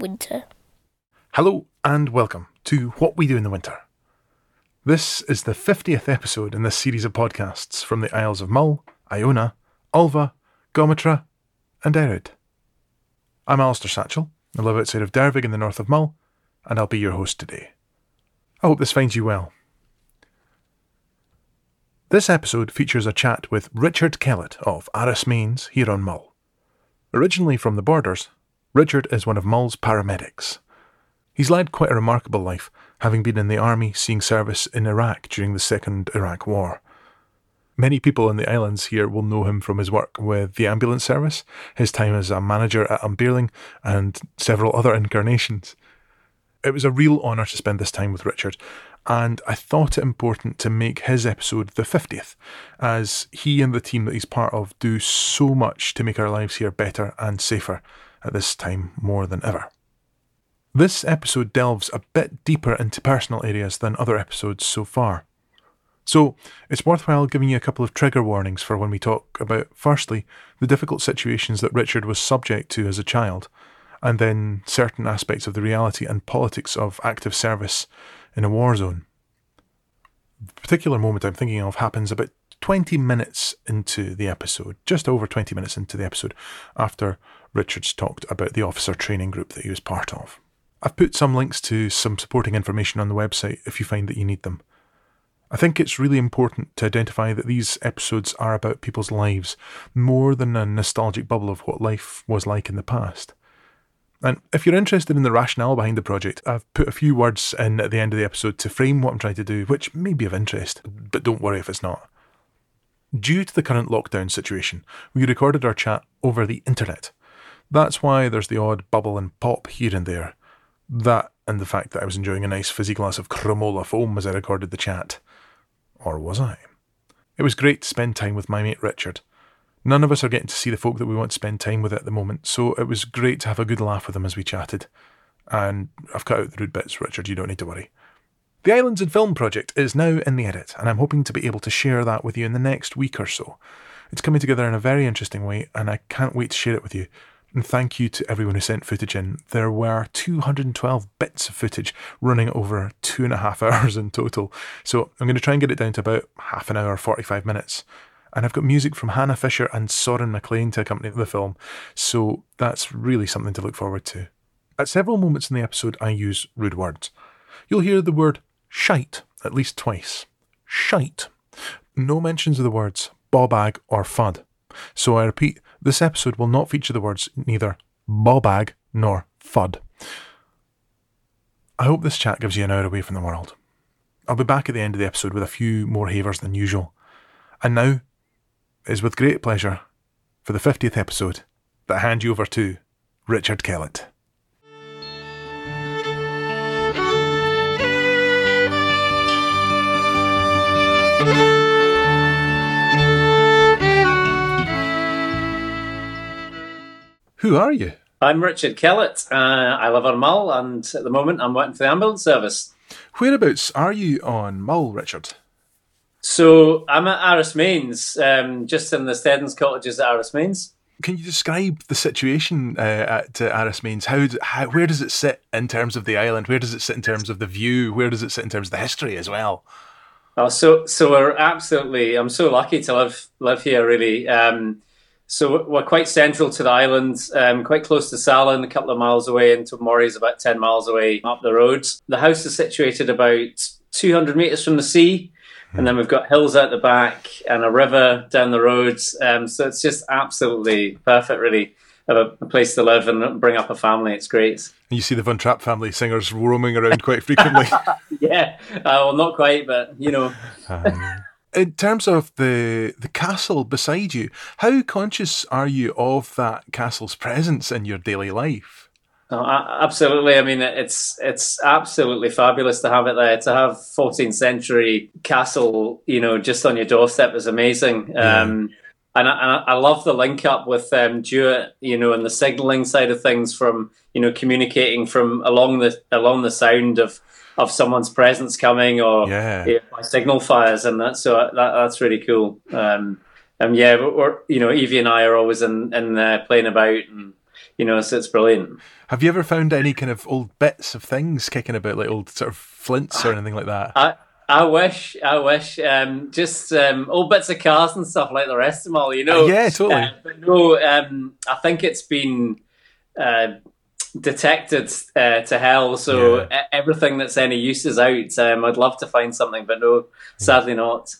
winter. Hello and welcome to What We Do in the Winter. This is the 50th episode in this series of podcasts from the Isles of Mull, Iona, Ulva, Gometra, and Erraid. I'm Alistair Satchell. I live outside of Dervaig in the north of Mull, and I'll be your host today. I hope this finds you well. This episode features a chat with Richard Kellett of Aros Mains here on Mull. Originally from the borders, Richard is one of Mull's paramedics. He's led quite a remarkable life, having been in the army seeing service in Iraq during the Second Iraq War. Many people in the islands here will know him from his work with the ambulance service, his time as a manager at Umbeerling, and several other incarnations. It was a real honour to spend this time with Richard, and I thought it important to make his episode the 50th, as he and the team that he's part of do so much to make our lives here better and safer at this time more than ever. This episode delves a bit deeper into personal areas than other episodes so far. So, it's worthwhile giving you a couple of trigger warnings for when we talk about, firstly, the difficult situations that Richard was subject to as a child, and then certain aspects of the reality and politics of active service in a war zone. The particular moment I'm thinking of happens about 20 minutes into the episode, just over 20 minutes into the episode, after Richards talked about the officer training group that he was part of. I've put some links to some supporting information on the website if you find that you need them. I think it's really important to identify that these episodes are about people's lives more than a nostalgic bubble of what life was like in the past. And if you're interested in the rationale behind the project, I've put a few words in at the end of the episode to frame what I'm trying to do, which may be of interest, but don't worry if it's not. Due to the current lockdown situation, we recorded our chat over the internet. That's why there's the odd bubble and pop here and there. That and the fact that I was enjoying a nice fizzy glass of Creamola Foam as I recorded the chat. Or was I? It was great to spend time with my mate Richard. None of us are getting to see the folk that we want to spend time with at the moment, so it was great to have a good laugh with them as we chatted. And I've cut out the rude bits, Richard, you don't need to worry. The Islands and Film project is now in the edit, and I'm hoping to be able to share that with you in the next week or so. It's coming together in a very interesting way, and I can't wait to share it with you. And thank you to everyone who sent footage in. There were 212 bits of footage running over two and a half hours in total. So I'm going to try and get it down to about half an hour, 45 minutes and I've got music from Hannah Fisher and Sorren Maclean to accompany the film, so that's really something to look forward to. At several moments in the episode, I use rude words. You'll hear the word shite at least twice. Shite. No mentions of the words bobag or fud. So I repeat, this episode will not feature the words neither bobag nor fud. I hope this chat gives you an hour away from the world. I'll be back at the end of the episode with a few more havers than usual. And now, it is with great pleasure, for the 50th episode, that I hand you over to Richard Kellett. Who are you? I'm Richard Kellett. Uh, I live on Mull, and at the moment I'm working for the ambulance service. Whereabouts are you on Mull, Richard? So I'm at Aros Mains, um, just in the Steddens cottages at Aros Mains. Can you describe the situation uh, at uh, Aros Mains? How, how, where does it sit in terms of the island? Where does it sit in terms of the view? Where does it sit in terms of the history as well? Oh, so so we're absolutely. I'm so lucky to live live here. Really, um, so we're quite central to the island, um, quite close to Salen, a couple of miles away, and Tobermory's about ten miles away up the road. The house is situated about 200 meters from the sea and then we've got hills out the back and a river down the roads. Um, so it's just absolutely perfect, really, of a, a, place to live and bring up a family. It's great. And you see the Von Trapp family singers roaming around quite frequently. yeah, uh, well, not quite, but you know. Um, in terms of the the castle beside you, how conscious are you of that castle's presence in your daily life? Oh, absolutely. I mean, it's it's absolutely fabulous to have it there. To have 14th century castle, you know, just on your doorstep is amazing. Yeah. Um, and, I, I, love the link up with um, Duart, you know, and the signalling side of things from you know communicating from along the along the sound of of someone's presence coming or yeah. by signal fires and that. So that, that's really cool. Um, um, yeah, we're, you know, Evie and I are always in in uh, playing about and you know, so it's brilliant. Have you ever found any kind of old bits of things kicking about, like old sort of flints or anything like that? I, I wish, I wish. Um, just um, old bits of cars and stuff like the rest of them all, you know. Uh, yeah, totally. Uh, but no, um, I think it's been uh, detected uh, to hell. So yeah. everything that's any use is out. Um, I'd love to find something, but no, sadly not.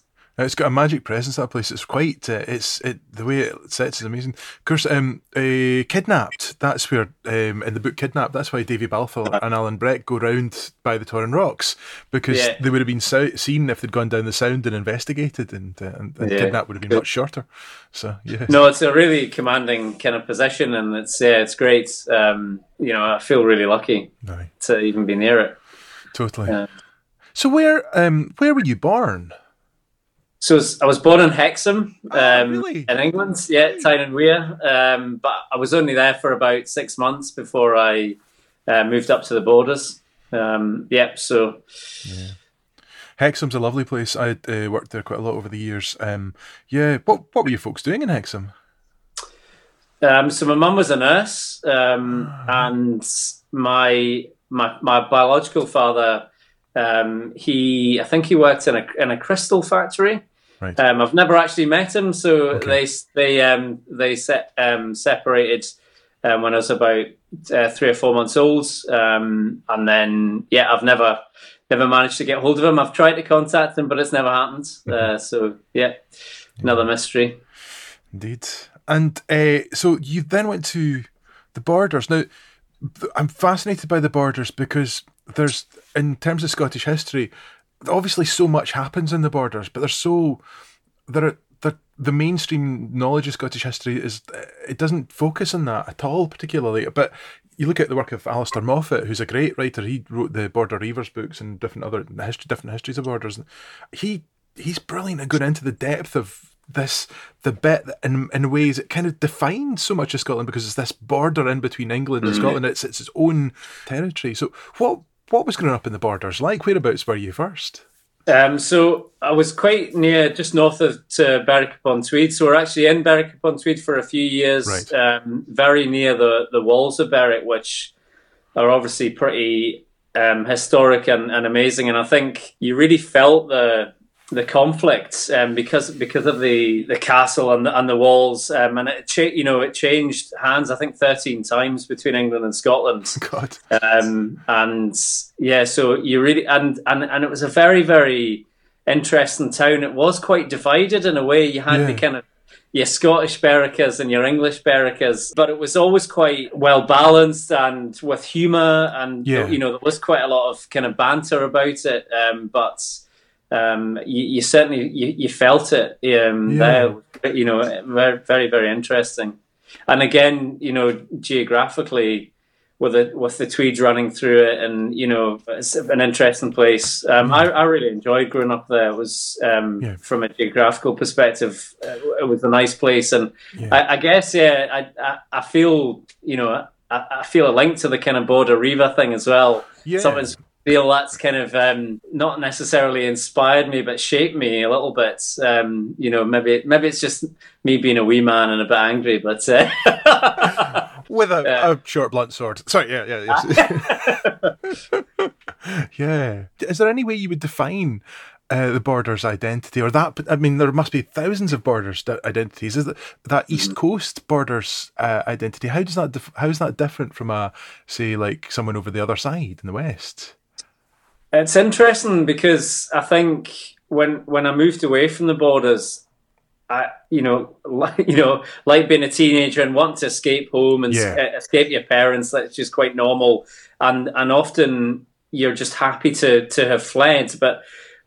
It's got a magic presence. That place. It's quite. Uh, it's it. The way it sets is amazing. Of course, um, uh, kidnapped. That's where um, in the book Kidnapped. That's why Davy Balfour and Alan Breck go round by the Torran Rocks because yeah. they would have been so- seen if they'd gone down the sound and investigated, and, uh, and, and yeah. Kidnapped would have been much shorter. So yeah. No, it's a really commanding kind of position, and it's yeah, it's great. Um, you know, I feel really lucky to even be near it. Totally. so where um, where were you born? So I was born in Hexham, oh, um, really? in England. Yeah, Tyne and Wear. Um, but I was only there for about six months before I uh, moved up to the borders. Um, yep. So. Yeah. Hexham's a lovely place. I uh, worked there quite a lot over the years. Um, yeah. What What were you folks doing in Hexham? Um, so my mum was a nurse, um, oh. and my my my biological father. Um, he, I think he worked in a in a crystal factory. Right. Um, I've never actually met him, so okay. they they um, they set, um, separated um, when I was about uh, three or four months old, um, and then yeah, I've never never managed to get hold of him. I've tried to contact him, but it's never happened. Mm-hmm. Uh, so yeah, another mystery. Indeed, and uh, so you then went to the borders. Now, I'm fascinated by the borders because there's in terms of Scottish history, obviously so much happens in the borders, but there's so there are the the mainstream knowledge of Scottish history is it doesn't focus on that at all particularly. But you look at the work of Alistair Moffat, who's a great writer. He wrote the Border Reivers books and different other history, different histories of borders. He he's brilliant at going into the depth of this the bit in in ways it kind of defines so much of Scotland because it's this border in between England and mm-hmm. Scotland. It's it's its own territory. So what what was growing up in the borders like? Whereabouts were you first? Um, so I was quite near, just north of Berwick upon Tweed. So we're actually in Berwick upon Tweed for a few years, right. um, very near the, the walls of Berwick, which are obviously pretty um, historic and, and amazing. And I think you really felt the the conflict um, because because of the, the castle and the, and the walls um, and it cha- you know it changed hands I think thirteen times between England and Scotland. God. Um, and yeah, so you really and, and and it was a very very interesting town. It was quite divided in a way. You had yeah. the kind of your Scottish Berwickers and your English Berwickers, but it was always quite well balanced and with humour and yeah. you know there was quite a lot of kind of banter about it. Um, but um, you, you, certainly you, you, felt it um, yeah. there. You know, very, very, very interesting. And again, you know, geographically, with the with the Tweeds running through it, and you know, it's an interesting place. Um, I, I, really enjoyed growing up there. It was um, yeah. from a geographical perspective, uh, it was a nice place, and yeah. I, I, guess yeah, I, I, I feel you know. I, I feel a link to the kind of border Reiver thing as well. Yeah. Something's feel that's kind of um, not necessarily inspired me, but shaped me a little bit. Um, you know, maybe maybe it's just me being a wee man and a bit angry, but uh, with a, uh, a, short blunt sword. Sorry, yeah, yeah, yes. yeah. Is there any way you would define? Uh, the borders identity, or that I mean, there must be thousands of borders identities. Is that that East mm-hmm. Coast borders uh, identity? How does that dif- how is that different from a say like someone over the other side in the West? It's interesting because I think when when I moved away from the borders, I you know like, you know like being a teenager and wanting to escape home and yeah. s- escape your parents. That's just quite normal, and and often you're just happy to to have fled. But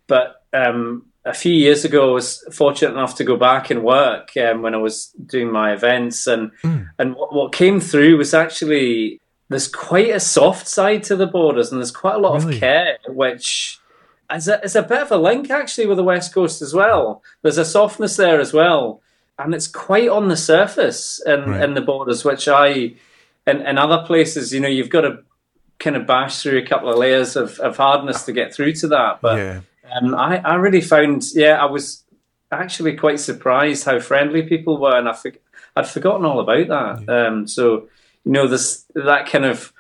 but um, a few years ago, I was fortunate enough to go back and work um, when I was doing my events, and mm. and what, what came through was actually there's quite a soft side to the borders, and there's quite a lot really? of care, which is a, is a bit of a link actually with the West Coast as well. There's a softness there as well, and it's quite on the surface in, right. in the borders, which I, in, in other places, you know, you've got to kind of bash through a couple of layers of, of hardness to get through to that. But yeah. um, I, I really found, yeah, I was actually quite surprised how friendly people were, and I I'd forgotten all about that. Yeah. Um, so you know this that kind of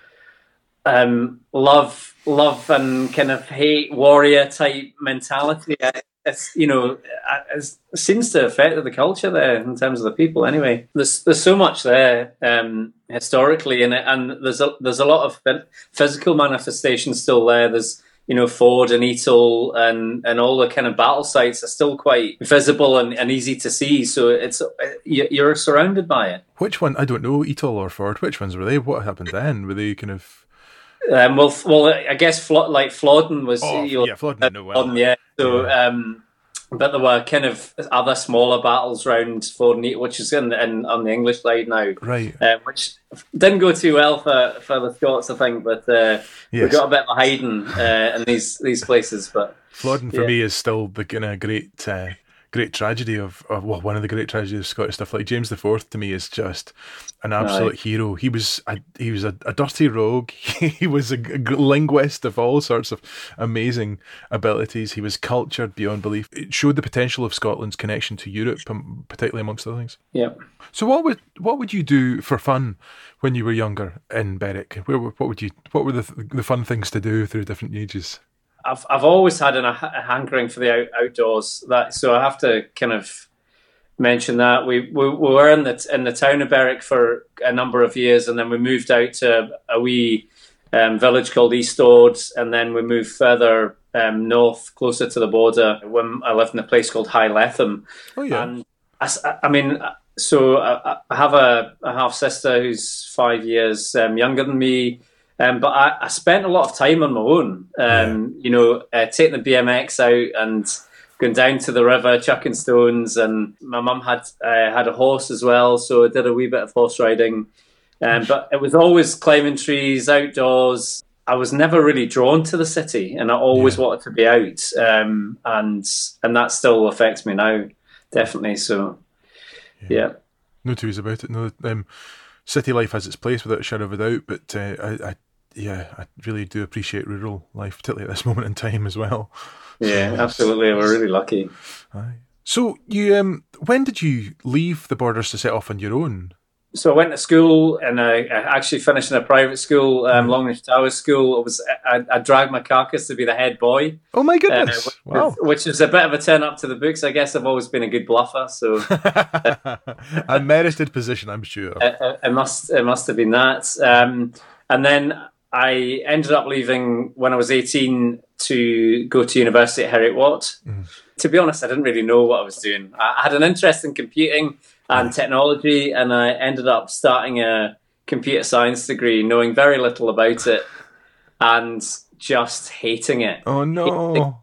um, love love and kind of hate warrior type mentality. It's you know it seems to affect the culture there in terms of the people. Anyway, there's there's so much there um, historically, and and there's a there's a lot of physical manifestations still there. There's you know, Ford and Etal and, and all the kind of battle sites are still quite visible and, and easy to see. So it's you're surrounded by it. Which one? I don't know, Etal or Ford. Which ones were they? What happened then? Were they kind of? Um, well, well, I guess Flo- like Flodden was. Oh, you know, yeah, Flodden. Uh, well. yeah. So yeah. Um, but there were kind of other smaller battles round Forney, which is in, in, on the English side now, right? Um, which didn't go too well for, for the Scots, I think, but uh, yes. we got a bit of hiding uh, in these these places. But Flodden for yeah. me is still the kind of great uh, great tragedy of, of, well, one of the great tragedies of Scottish stuff. Like James the Fourth to me is just an absolute right. hero. He was a, he was a, a dirty rogue. he was a, a, linguist of all sorts of amazing abilities. He was cultured beyond belief. It showed the potential of Scotland's connection to Europe, um, particularly amongst other things. Yeah. So what would what would you do for fun when you were younger in Berwick? Where, what would you what were the the fun things to do through different ages? I've I've always had an, a hankering for the out, outdoors. That so I have to kind of mention that we, we, we were in the in the town of Berwick for a number of years, and then we moved out to a wee um, village called East Ord, and then we moved further um, north, closer to the border. When I lived in a place called High Letham. Oh yeah. And I, I mean, so I, I have a, a half sister who's five years um, younger than me. Um, but I, I, spent a lot of time on my own, um, yeah. you know, uh, taking the BMX out and going down to the river, chucking stones. And my mum had uh, had a horse as well, so I did a wee bit of horse riding. Um, but it was always climbing trees, outdoors. I was never really drawn to the city, and I always yeah. wanted to be out. Um, and and that still affects me now, definitely. So, yeah, yeah. no two ways about it. No, um, city life has its place without a shadow of a doubt, but uh, I, I, yeah, I really do appreciate rural life, particularly at this moment in time as well. Yeah, so, absolutely. We're really lucky. Aye. So you, um, when did you leave the borders to set off on your own? So I went to school and I, I actually finished in a private school, um, mm. Longridge Towers School. It was I, I, dragged my carcass to be the head boy. Oh my goodness! Uh, which, wow, which is a bit of a turn up to the books. I guess I've always been a good bluffer, so a merited position, I'm sure. It, it, must it must have been that. Um, and then I ended up leaving when I was 18 to go to university at Heriot Watt. Mm. To be honest, I didn't really know what I was doing. I had an interest in computing and technology, and I ended up starting a computer science degree, knowing very little about it, and just hating it. Oh no!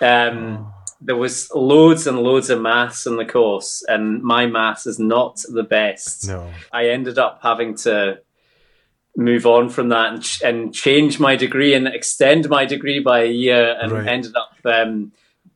Um, oh. There was loads and loads of maths in the course, and my maths is not the best. No, I ended up having to move on from that and, ch- and change my degree and extend my degree by a year, and right. ended up um,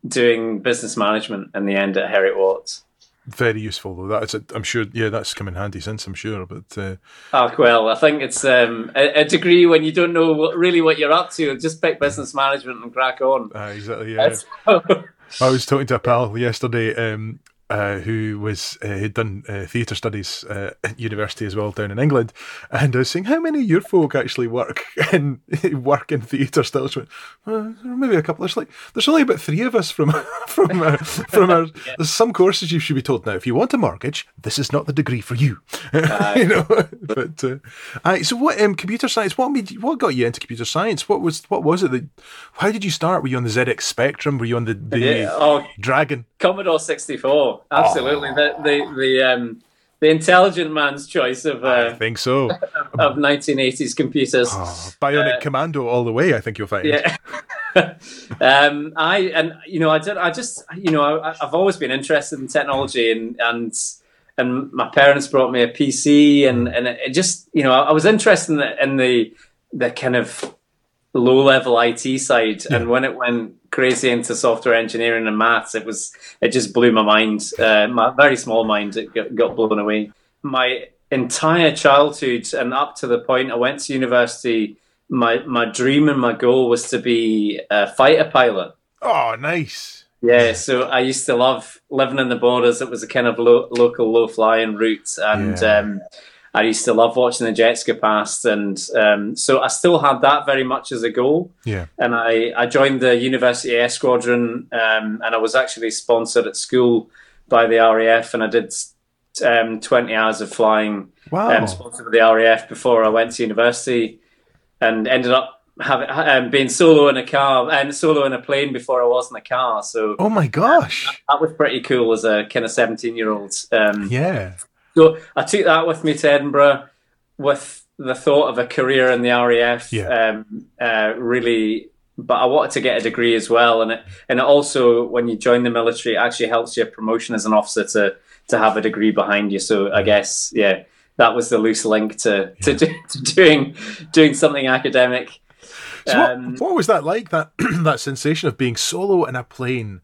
doing business management in the end at Heriot Watt very useful though. That's a, I'm sure. Yeah, that's come in handy since I'm sure. But uh, oh well, I think it's um, a, a, degree when you don't know what, really what you're up to. Just pick business management and crack on. Uh, exactly. Yeah. I was talking to a pal yesterday. Um, uh, who was uh, had done uh, theatre studies uh, at university as well down in England, and I was saying how many of your folk actually work in work in theatre still. Went, well, maybe a couple. There's like there's only about three of us from from uh, from our. yeah. There's some courses you should be told now. If you want a mortgage, this is not the degree for you. you know, but uh, so what? Um, computer science. What made you, what got you into computer science? What was what was it that? How did you start? Were you on the ZX Spectrum? Were you on the the yeah. oh, Dragon? Commodore sixty four absolutely. Oh. The the the um the intelligent man's choice of uh, I think so of nineteen eighties computers. Oh, Bionic uh, Commando all the way. I think you'll find. Yeah. um, I and you know I did I just you know I, have always been interested in technology and and and my parents brought me a PC and and it just you know I, I was interested in the, in the the kind of low level IT side yeah. and when it went crazy into software engineering and maths. It was it just blew my mind. Uh, my very small mind it got, got blown away. My entire childhood and up to the point I went to university, my my dream and my goal was to be a fighter pilot. Oh, nice. Yeah, so I used to love living in the borders. It was a kind of lo- local low flying route, and yeah. um, I used to love watching the jets go past, and um, so I still had that very much as a goal. Yeah. And I, I joined the University Air Squadron, um, and I was actually sponsored at school by the RAF, and I did um, 20 hours of flying Wow. um, sponsored by the RAF before I went to university, and ended up having um, being solo in a car and solo in a plane before I was in a car. So oh my gosh. that was pretty cool as a kind of 17 year old. Um, Yeah. So I took that with me to Edinburgh with the thought of a career in the RAF. Yeah. Um, uh, really, but I wanted to get a degree as well, and it and it also when you join the military, it actually helps your promotion as an officer to to have a degree behind you. So I guess yeah, that was the loose link to to, do, to doing doing something academic. So Um, what, what was that like? That that sensation of being solo in a plane,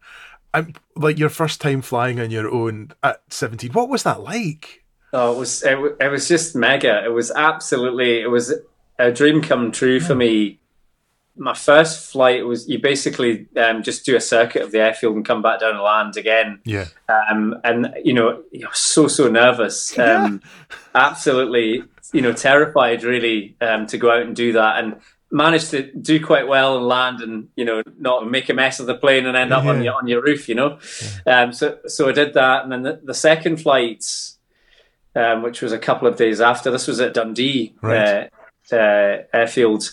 and like your first time flying on your own at seventeen. What was that like? Oh, it was it, it was just mega. It was absolutely it was a dream come true for me. My first flight was you basically um, just do a circuit of the airfield and come back down and land again. Yeah. Um, and you know, I was so so nervous, um, absolutely, you know, terrified really um, to go out and do that, and managed to do quite well and land, and you know, not make a mess of the plane and end up on your on your roof, you know. Um, so so I did that, and then the, the second flight, um, which was a couple of days after, this was at Dundee Right. uh, uh, airfield.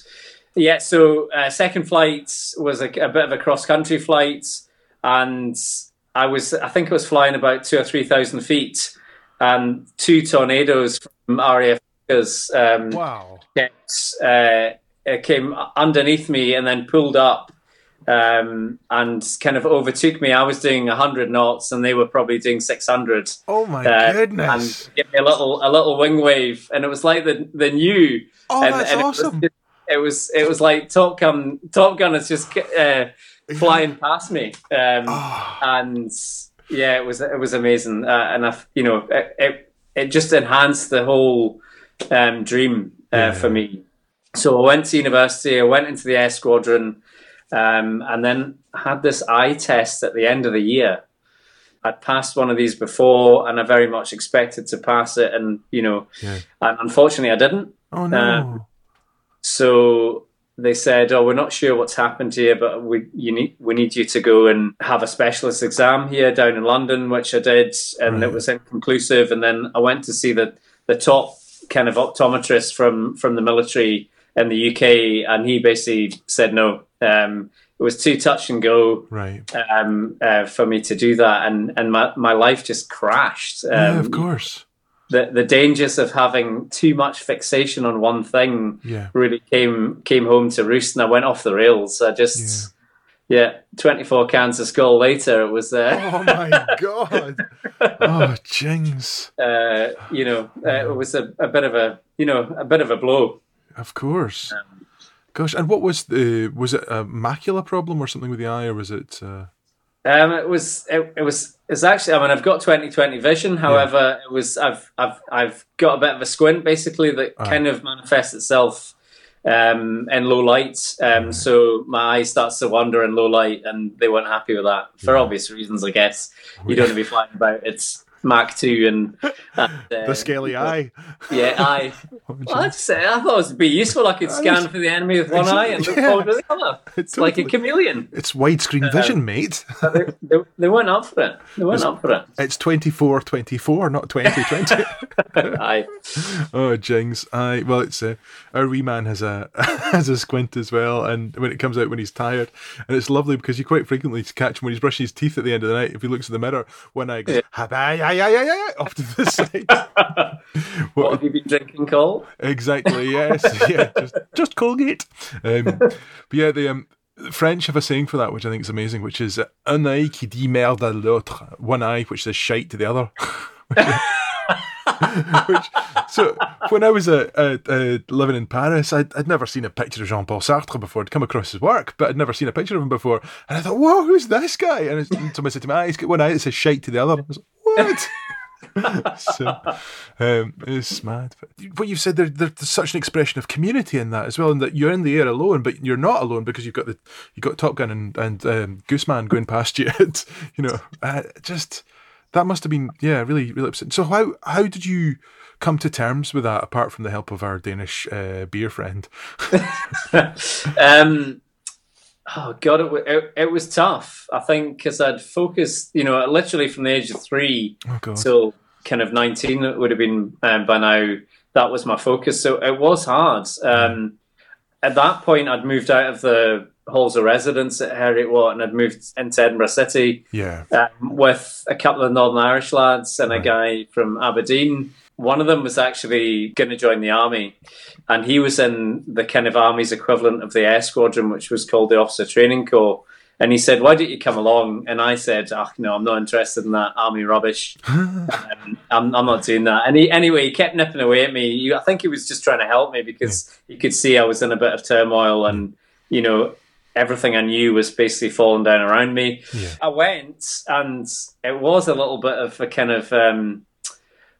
Yeah, so uh, second flight was a, a bit of a cross country flight, and I was I think I was flying about two or three thousand feet, and two tornadoes from RAF um, Wow. kept, uh, came underneath me and then pulled up um, and kind of overtook me. I was doing hundred knots, and they were probably doing 600. Oh my uh, goodness. and give me a little a little wing wave, and it was like the the new. Oh, and, that's and awesome. It was, it was it was like Top Gun. Top Gun is just uh, flying past me, um, Oh. and yeah, it was it was amazing, uh, and I, you know, it, it it just enhanced the whole um, dream uh, Yeah. for me. So I went to university. I went into the air squadron, um, and then had this eye test at the end of the year. I'd passed one of these before, and I very much expected to pass it, and you know, Yeah. and unfortunately, I didn't. Oh no. um, So they said, "Oh, we're not sure what's happened to you, but we you need we need you to go and have a specialist exam here down in London," which I did, and Right. it was inconclusive. And then I went to see the the top kind of optometrist from from the military in the UK, and he basically said no. Um, it was too touch and go right. um, uh, for me to do that, and and my, my life just crashed. Um, yeah, of course. the the dangers of having too much fixation on one thing Yeah. really came came home to roost, and I went off the rails. I just yeah, twenty four cans of Skol later, it was uh, Oh my god. Oh, jings. uh, you know uh, it was a, a bit of a you know a bit of a blow. Of course. Gosh, and what was the was it a macula problem or something with the eye, or was it? Uh, Um, it was it, it was it's actually I mean I've got twenty twenty vision. However, it was I've I've I've got a bit of a squint basically that kind of manifests itself um, in low light. Um, So my eye starts to wander in low light, and they weren't happy with that for obvious reasons, I guess. You don't want to be flying about. It's Mach two and, uh, the scaly eye. Yeah, eye. Well, I'd say I thought it would be useful. I could scan for the enemy with one eye and look Yeah. forward with the other. It's like a chameleon. It's widescreen vision, mate. they, they, they weren't up for it. They weren't up for it. It's 24 24, not 2020. Aye. oh, jings. Aye. Well, it's uh, our wee man has a has a squint as well, and when it comes out when he's tired, and it's lovely because you quite frequently catch him when he's brushing his teeth at the end of the night. If he looks in the mirror, one eye goes "Ha, ba, ya, ya, ya, ya," off to the side. What have you been drinking, Cole? exactly. Yes. Yeah. Just, just Colgate. Um, but yeah, the um, French have a saying for that, which I think is amazing, which is un œil qui dit merde à l'autre, one eye which says shite to the other. which, so when I was uh, uh, uh, living in Paris, I'd, I'd never seen a picture of Jean Paul Sartre before. I'd come across his work, but I'd never seen a picture of him before. And I thought, whoa, who's this guy? And it's- and somebody said to me, ah, he's got one eye that says shite to the other. I was like, what? so um, it's mad. But what you've said, there, there's such an expression of community in that as well, and that you're in the air alone, but you're not alone because you've got the you've got Top Gun and and um, Gooseman going past you. And, you know, uh, just that must have been yeah, really really upsetting. So how how did you come to terms with that apart from the help of our Danish uh, beer friend? um, oh God, it, it, it, was tough. I think because I'd focused, you know, literally from the age of three oh, till kind of nineteen. It would have been um, by now. That was my focus, so it was hard. Um, at that point, I'd moved out of the halls of residence at Heriot Watt and I'd moved into Edinburgh City yeah. um, with a couple of Northern Irish lads and right. a guy from Aberdeen. One of them was actually going to join the army, and he was in the kind of army's equivalent of the Air Squadron, which was called the Officer Training Corps. And he said, "Why don't you come along?" And I said, "Oh no, I'm not interested in that army rubbish. um, I'm, I'm, not doing that." And he, anyway, he kept nipping away at me. I think he was just trying to help me because he could see I was in a bit of turmoil, and you know, everything I knew was basically falling down around me. Yeah. I went, and it was a little bit of a kind of um,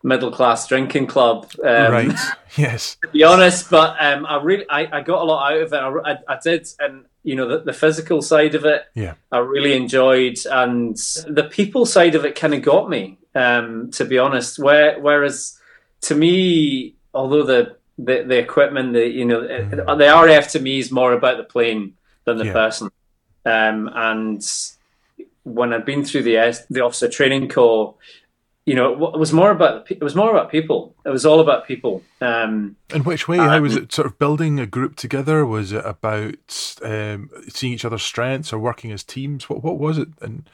middle class drinking club. Um, right. Yes. To be honest, but um, I really I, I, got a lot out of it. I, I, I did, and you know the, the, physical side of it. Yeah. I really enjoyed, and the people side of it kind of got me. Um, to be honest, where whereas to me, although the the, the equipment, the you know, mm. the RAF to me is more about the plane than the yeah. person. Um, and when I'd been through the the officer training corps, you know, it was more about it was more about people. It was all about people. Um, In which way? How was it sort of building a group together? Was it about um, seeing each other's strengths or working as teams? What what was it in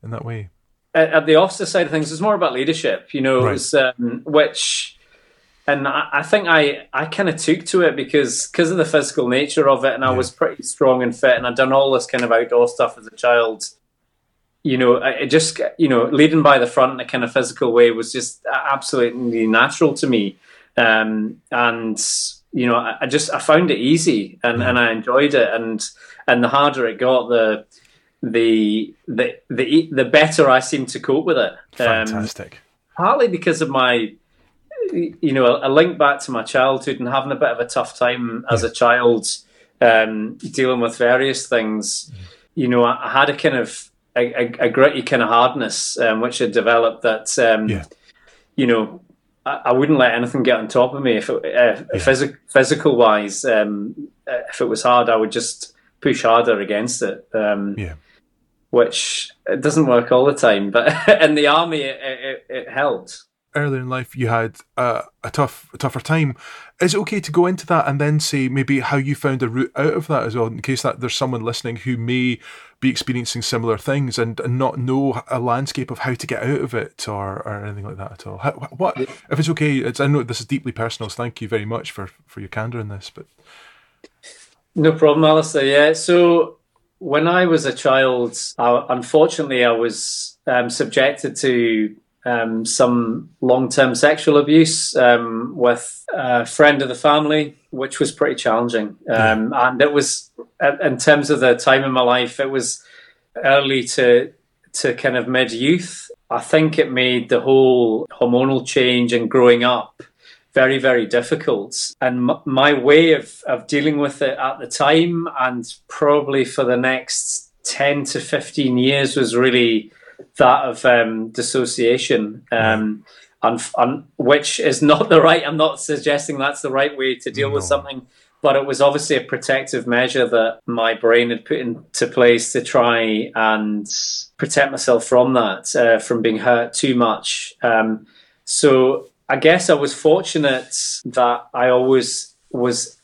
in that way? At, at the officer side of things, it was more about leadership. You know, right. it was um, which and I, I, think I, I kind of took to it because because of the physical nature of it, and I was pretty strong and fit, and I'd done all this kind of outdoor stuff as a child. You know, it just you know leading by the front in a kind of physical way was just absolutely natural to me, um, and you know I, I, just I found it easy and, and I enjoyed it, and and the harder it got, the the the the the better I seemed to cope with it. Um, Fantastic. Partly because of my you know, a, link back to my childhood and having a bit of a tough time as a child, um, dealing with various things. You know, I, I had a kind of a, a, gritty kind of hardness um, which had developed that, um, yeah. you know, I, I, wouldn't let anything get on top of me if, it, uh, yeah. phys- physical wise. Um, uh, if it was hard, I would just push harder against it. Um, yeah. Which it doesn't work all the time, but in the army, it, it, it helped earlier in life you had uh, a tough, a tougher time. Is it okay to go into that and then say maybe how you found a route out of that as well, in case that there's someone listening who may be experiencing similar things and, and not know a landscape of how to get out of it or, or anything like that at all? How, what if it's okay? It's, I know this is deeply personal. So thank you very much for for your candor in this, but no problem, Alistair. Yeah, so when I was a child, I, unfortunately, I was um, subjected to um, some long term sexual abuse um, with a friend of the family, which was pretty challenging. Um, and it was, in terms of the time in my life, it was early to, to kind of mid youth. I think it made the whole hormonal change and growing up very, very difficult. And m- my way of, of dealing with it at the time and probably for the next 10 to 15 years was really that of um, dissociation, um, and, and, which is not the right. I'm not suggesting that's the right way to deal no. with something, but it was obviously a protective measure that my brain had put into place to try and protect myself from that, uh, from being hurt too much. Um, so I guess I was fortunate that I always was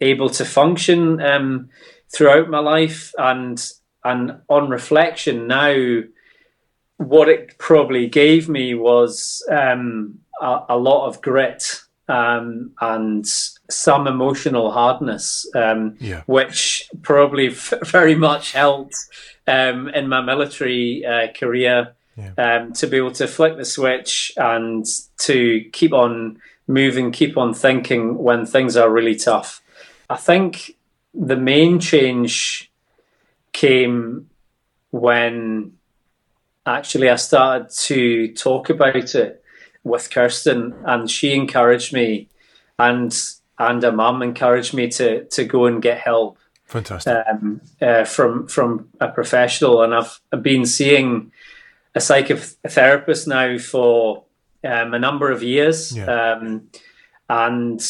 able to function um, throughout my life, and and on reflection now what it probably gave me was um, a, a, lot of grit um, and some emotional hardness, um, yeah. which probably f- very much helped um, in my military uh, career yeah. Um, to be able to flick the switch and to keep on moving, keep on thinking when things are really tough. I think the main change came when actually I started to talk about it with Kirsten, and she encouraged me, and and a mum encouraged me to to go and get help. Fantastic. Um, uh, from from a professional, and I've, I've been seeing a psychotherapist now for um, a number of years, Yeah. um, and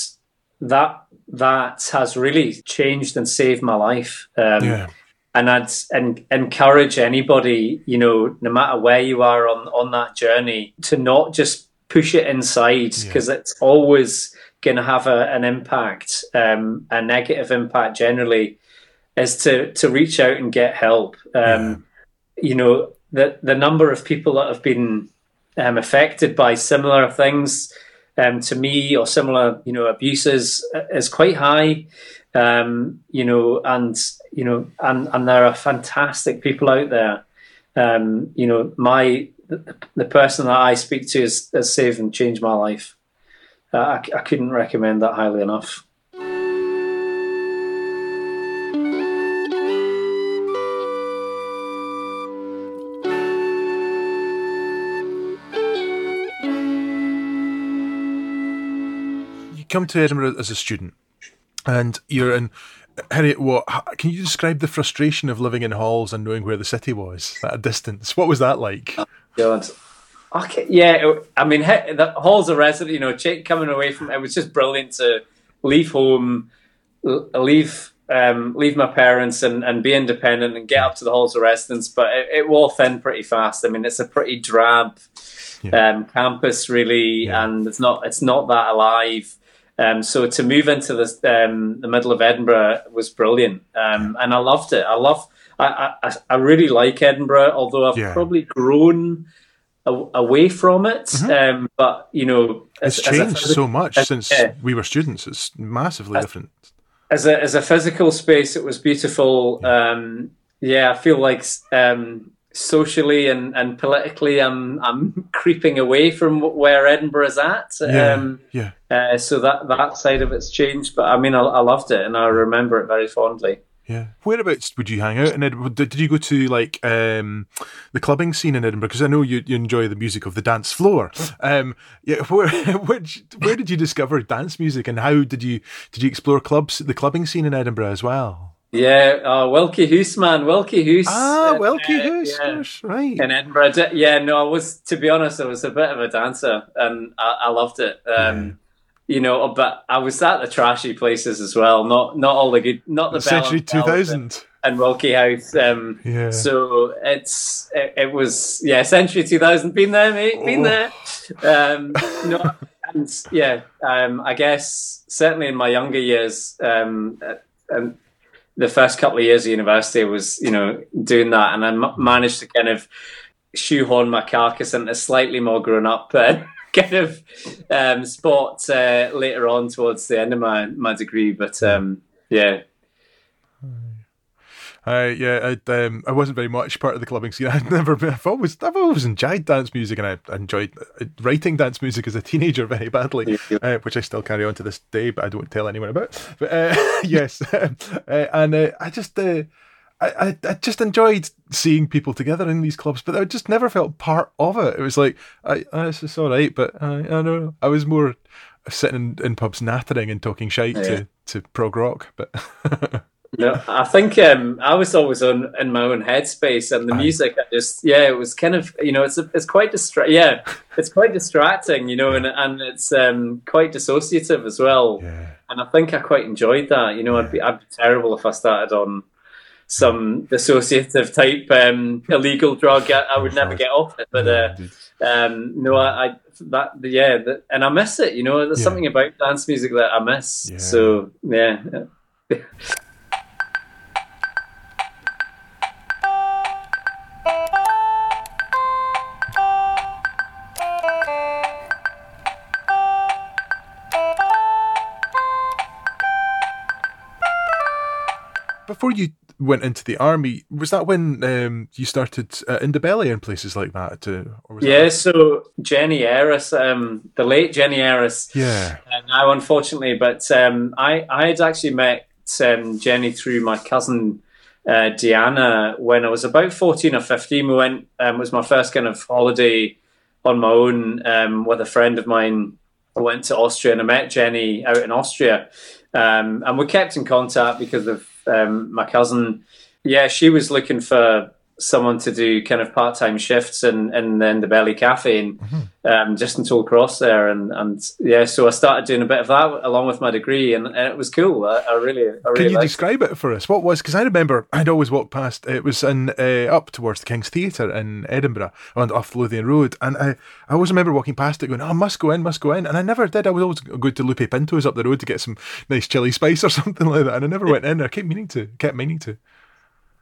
that that has really changed and saved my life. Um, Yeah. And I'd en- encourage anybody, you know, no matter where you are on on that journey, to not just push it inside Yeah. because it's always going to have a, an impact, um, a negative impact generally, is to to reach out and get help. Um, You know, the the number of people that have been um, affected by similar things um, to me or similar, you know, abuses uh, is quite high. Um, you know, and you know, and and there are fantastic people out there. Um, you know, my the, the person that I speak to has, has saved and changed my life. Uh, I, I couldn't recommend that highly enough. You come to Edinburgh as a student, and you're in. Harriet, what can you describe the frustration of living in halls and knowing where the city was at a distance? What was that like? God. Okay, yeah, I mean, he- the halls of resident, you know, coming away from it was just brilliant to leave home, leave um, leave my parents and, and be independent and get up to the halls of residence. But it, it wore thin pretty fast. I mean, it's a pretty drab Yeah. um, campus, really, Yeah. and it's not it's not that alive. Um, so to move into this, um, the middle of Edinburgh was brilliant, um, and I loved it. I love, I, I, I really like Edinburgh, although I've Yeah. probably grown a, away from it. Um, but you know, Mm-hmm. It's as, as a changed so much as- since yeah. we were students. It's massively different. as a as a physical space, it was beautiful. Um, yeah, I feel like um, socially and, and politically, I'm I'm creeping away from where Edinburgh is at. Yeah, Um, yeah. Uh, so that that side of it's changed, but I mean, I, I loved it and I remember it very fondly. Yeah. Whereabouts would you hang out in Edinburgh? Did, did you go to like um, the clubbing scene in Edinburgh? Because I know you, you enjoy the music of the dance floor. Um, yeah. Where which, where did you discover dance music, and how did you did you explore clubs the clubbing scene in Edinburgh as well? Yeah, uh, Wilkie Hoos, man, Wilkie Hoos. Ah, Wilkie uh, Hoos, yeah. gosh, right. in Edinburgh. Yeah, no, I was to be honest, I was a bit of a dancer, and I, I loved it. Um, You know, but I was at the trashy places as well. Not not all the good, not the Century two thousand. and Wilkie House. Um, Yeah. So it's it, it was yeah, Century two thousand. Been there, mate. Been Oh. there. Um, no, and yeah, um, I guess certainly in my younger years, um, and the first couple of years of university was you know doing that, and I m- managed to kind of shoehorn my carcass into slightly more grown up. Uh, Kind of um, spot uh, later on towards the end of my, my degree, but um, yeah, Uh, yeah, I, um, I wasn't very much part of the clubbing scene. I'd never been. I've always, I've always enjoyed dance music, and I enjoyed uh, writing dance music as a teenager very badly, uh, which I still carry on to this day, but I don't tell anyone about. But uh, yes, uh, and uh, I just, uh, I, I, I just enjoyed seeing people together in these clubs, but I just never felt part of it. It was like, I, uh, this is all right, but I, I don't know. I was more sitting in, in pubs nattering and talking shite Yeah. to, to prog rock, but. No, I think um, I was always on in my own headspace, and the music. I just yeah, it was kind of you know it's it's quite distra- yeah, it's quite distracting, you know, and and it's um, quite dissociative as well. Yeah. And I think I quite enjoyed that. You know, I'd be I'd be terrible if I started on some dissociative type um, illegal drug. I, I would never get off it. But uh, um, no, I, I that yeah, that, and I miss it. You know, there's Yeah. something about dance music that I miss. Yeah. So yeah. Before you went into the army, was that when um, you started uh, in the belly and places like that? To, or was Yeah, That, so Jenny Eris, um, the late Jenny Eris, yeah. uh, now unfortunately, but um, I, I had actually met um, Jenny through my cousin uh, Diana when I was about 14 or 15. We went, um, it was my first kind of holiday on my own um, with a friend of mine. I went to Austria and I met Jenny out in Austria. Um, and we kept in contact because of um, my cousin. Yeah, she was looking for someone to do kind of part time shifts and in, in the Belly Cafe and mm-hmm. um, just in Tollcross there, and and yeah, so I started doing a bit of that along with my degree, and, and it was cool. I, I really, I really can you describe it. it for us? What was because I remember I'd always walk past. It was in uh, up towards the King's Theatre in Edinburgh on off Lothian Road, and I I always remember walking past it going, oh, I must go in, must go in, and I never did. I was always going to Lupe Pintos up the road to get some nice chili spice or something like that, and I never went in. I kept meaning to, kept meaning to.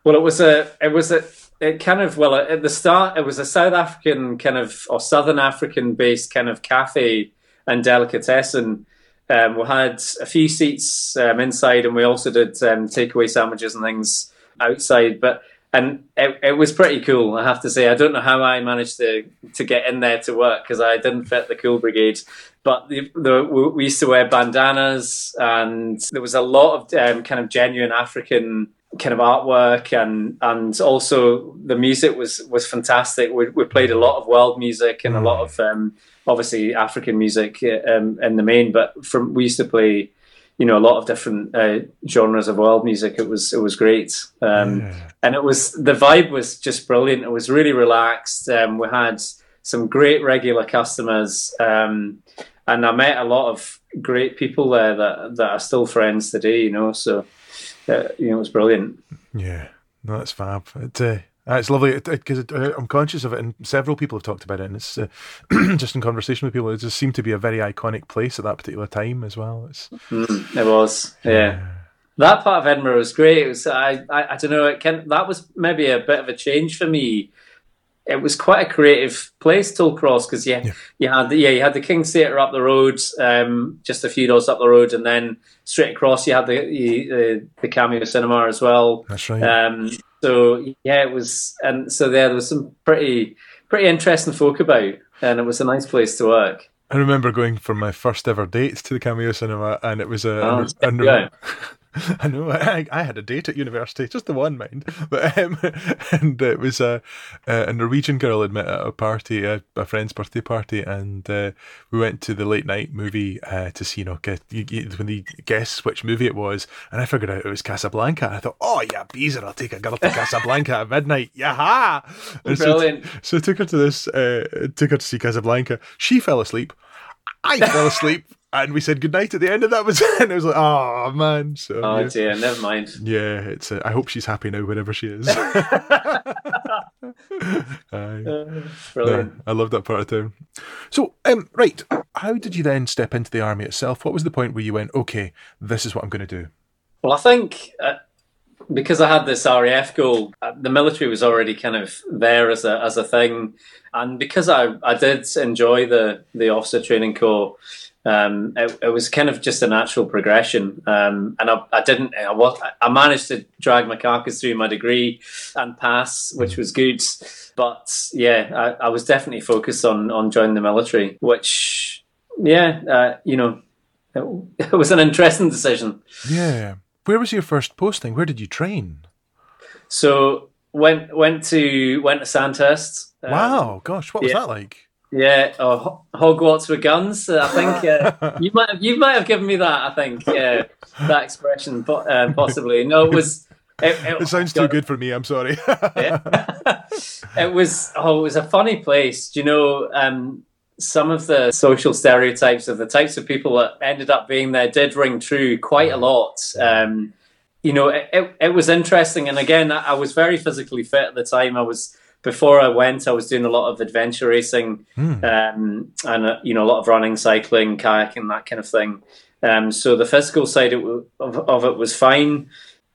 Well, it was a, it was a, it kind of well at the start it was a South African kind of or Southern African based kind of cafe and delicatessen. Um, we had a few seats um, inside, and we also did um, takeaway sandwiches and things outside. But and it, it, was pretty cool, I have to say. I don't know how I managed to to get in there to work because I didn't fit the cool brigade. But the, the, we used to wear bandanas, and there was a lot of um, kind of genuine African kind of artwork and and also the music was was fantastic. We, we played a lot of world music and a lot of um, obviously African music um, in the main, but from we used to play you know a lot of different uh, genres of world music. It was it was great, um, yeah. and it was the vibe was just brilliant. It was really relaxed. Um, we had some great regular customers, um, and I met a lot of great people there that that are still friends today. You know, so uh, you know, it's brilliant. Yeah, no, that's fab. It, uh, it's lovely because uh, I'm conscious of it, and several people have talked about it. And it's uh, just in conversation with people, it just seemed to be a very iconic place at that particular time as well. It's, mm, it was, yeah. yeah. That part of Edinburgh was great. It was, I, I, I don't know, it can, that was maybe a bit of a change for me it was quite a creative place, Tollcross, because yeah, yeah, you had the, yeah you had the King's Theatre up the road, um, just a few doors up the road, and then straight across you had the the, the Cameo Cinema as well. That's right. Um, so yeah, it was, and so there, there was some pretty pretty interesting folk about, and it was a nice place to work. I remember going for my first ever date to the Cameo Cinema, and it was a. Oh, an, I know. I, I had a date at university, just the one, mind. But um, and it was a, a Norwegian girl had met at a party, a, a friend's birthday party, and uh, we went to the late night movie uh, to see, you know, get, you, you, when they guess which movie it was, and I figured out it was Casablanca. And I thought, oh yeah, beezer, I'll take a girl to Casablanca at midnight. Yeah, brilliant. So, so I took her to this, uh, took her to see Casablanca. She fell asleep. I fell asleep and we said goodnight at the end, of that was. And it was like, oh man. So, oh yeah. dear, never mind. Yeah, it's. Uh, I hope she's happy now, wherever she is. uh, brilliant. I love that part of town. So, um, right, how did you then step into the army itself? What was the point where you went, okay, this is what I'm going to do? Well, I think. Uh, because I had this RAF goal, uh, the military was already kind of there as a as a thing, and because I, I did enjoy the the officer training corps, um, it, it, was kind of just a natural progression. Um, and I, I didn't, I, was, I managed to drag my carcass through my degree and pass, which was good. But yeah, I, I was definitely focused on, on joining the military, which, yeah, uh, you know, it, it was an interesting decision. Yeah. Where was your first posting? Where did you train? So went went to went to Sandhurst. Um, wow, gosh, what was yeah. that like? Yeah, oh, Hogwarts with guns. I think uh, you might have, you might have given me that. I think yeah, that expression uh, possibly. No, it was. It, it, it sounds too good for me. I'm sorry. it was. Oh, it was a funny place. Do you know? Um, some of the social stereotypes of the types of people that ended up being there did ring true quite a lot. Um, you know, it, it, was interesting. And again, I was very physically fit at the time. I was before I went, I was doing a lot of adventure racing mm. um, and uh, you know a lot of running, cycling, kayaking, that kind of thing. Um, so the physical side of, of, it was fine,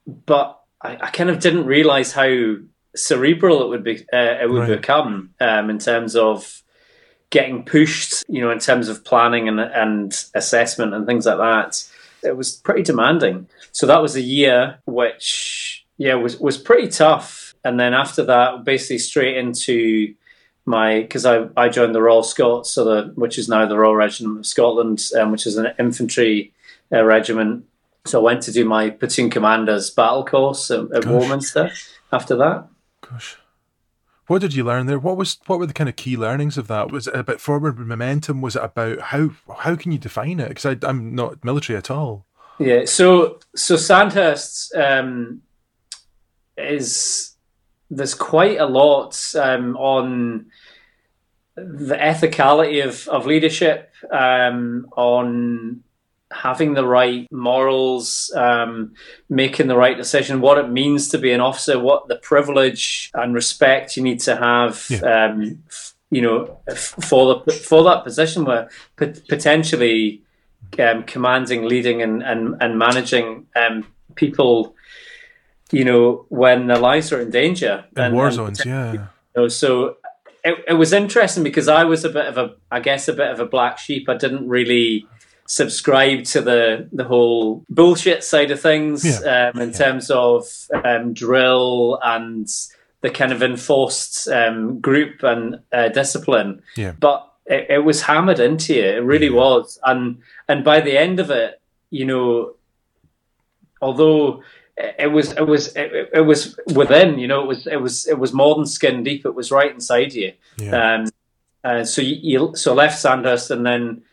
but I, I, kind of didn't realize how cerebral it would be. Uh, it would right. become um, in terms of getting pushed. You know, in terms of planning and, and assessment and things like that. It was pretty demanding. So that was a year which yeah was was pretty tough and then after that, basically straight into my because I, I joined the Royal Scots, so the which is now the Royal Regiment of Scotland, um, which is an infantry uh, regiment. So I went to do my platoon commander's battle course at, at Warminster. After that, gosh, what did you learn there? What was what were the kind of key learnings of that? Was it about forward momentum? Was it about how how can you define it? Because I'm not military at all. Yeah, so so Sandhurst um, is there's quite a lot um, on the ethicality of, of leadership, um, on having the right morals, um, making the right decision, what it means to be an officer, what the privilege and respect you need to have, yeah. um, you know, for the for that position where potentially um, commanding, leading, and and, and managing um, people, you know, when their lives are in danger. In and, war zones, yeah. You know, so it, it was interesting because I was a bit of a, I guess, a bit of a black sheep. I didn't really subscribe to the the whole bullshit side of things yeah. um, in yeah. terms of um, drill and the kind of enforced um, group and uh, discipline. Yeah. But it, it, was hammered into you. It really yeah. was. And and by the end of it, you know, although it was it was it, it was within, you know, it was it was it was more than skin deep. It was right inside you. Yeah. Um, uh, so you, you so left Sandhurst and then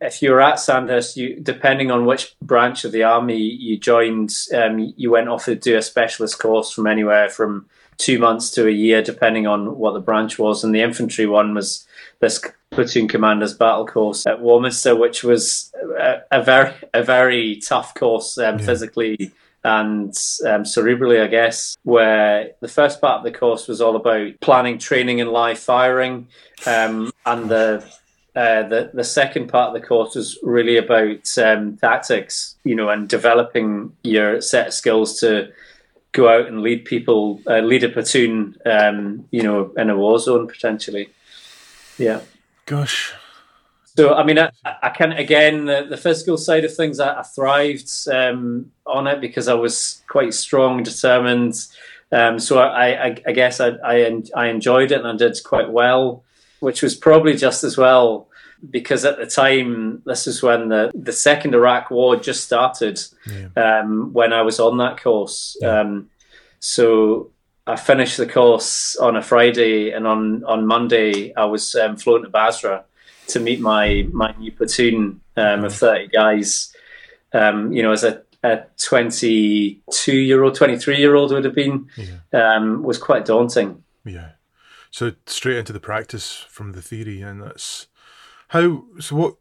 if you were at Sandhurst, you depending on which branch of the army you joined, um, you went off to do a specialist course from anywhere from two months to a year, depending on what the branch was. And the infantry one was this platoon commander's battle course at Warminster, which was a, a very a very tough course um, yeah. physically and um, cerebrally, I guess, where the first part of the course was all about planning, training, and live firing, um, and the uh, the the second part of the course was really about um, tactics, you know, and developing your set of skills to go out and lead people, uh, lead a platoon, um, you know, in a war zone potentially. Yeah. Gosh. So I mean, I, I can again the, the, physical side of things. I, I thrived um, on it because I was quite strong, determined. Um, so I, I, I guess I, I enjoyed it and I did quite well which was probably just as well because at the time this is when the, the second Iraq war just started yeah. um, when I was on that course. Yeah. Um, so I finished the course on a Friday, and on, on Monday I was um, flown to Basra to meet my my new platoon um, of thirty guys. Um, you know, as a, a twenty two year old, twenty three year old would have been yeah. Um, was quite daunting. Yeah. So straight into the practice from the theory, and that's how. So what?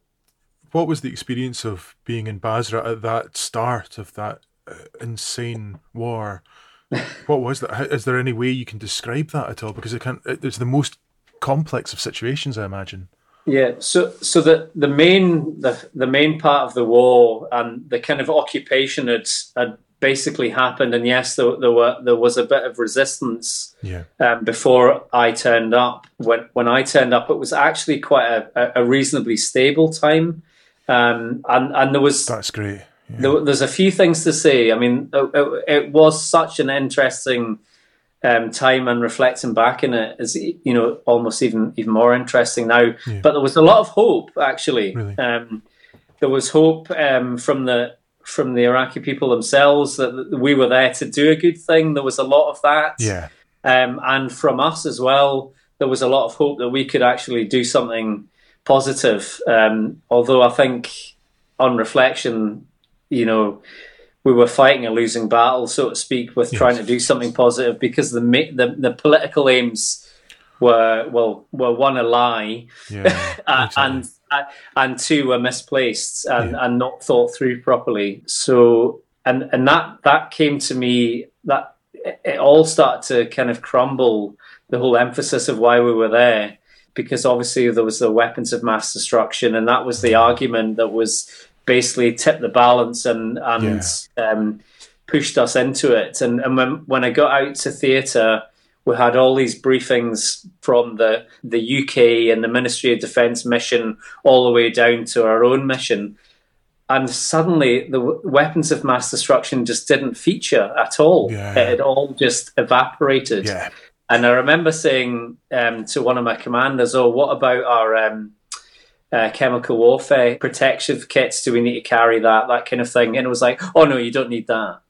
What was the experience of being in Basra at that start of that uh, insane war? what was that? Is there any way you can describe that at all? Because it can. It's the most complex of situations, I imagine. Yeah. So, so the the main the the main part of the war and the kind of occupation had had basically happened. And yes, there, there were there was a bit of resistance yeah. um, before I turned up. When when I turned up, it was actually quite a, a reasonably stable time, um, and and there was that's great. Yeah. There, there's a few things to say. I mean, it, it, it was such an interesting. Um, time and reflecting back in it is you know almost even even more interesting now. Yeah. But there was a lot of hope actually. Really? Um, there was hope um, from the from the Iraqi people themselves that we were there to do a good thing. There was a lot of that. Yeah. Um, and from us as well, there was a lot of hope that we could actually do something positive. Um, although I think, on reflection, you know, we were fighting a losing battle, so to speak, with yes. trying to do something positive because the the, the political aims were well were one a lie, yeah, uh, and uh, and two were misplaced and, yeah. and not thought through properly. So and and that that came to me that it all started to kind of crumble the whole emphasis of why we were there because obviously there was the weapons of mass destruction and that was the mm. argument that was basically tipped the balance and and yeah. um, pushed us into it and and when when I got out to theatre we had all these briefings from the the UK and the Ministry of Defence mission all the way down to our own mission. And suddenly, the weapons of mass destruction just didn't feature at all. Yeah. It had all just evaporated. Yeah. And I remember saying um, to one of my commanders, "Oh, what about our um, uh, chemical warfare protective kits? Do we need to carry that? That kind of thing?" And it was like, "Oh no, you don't need that."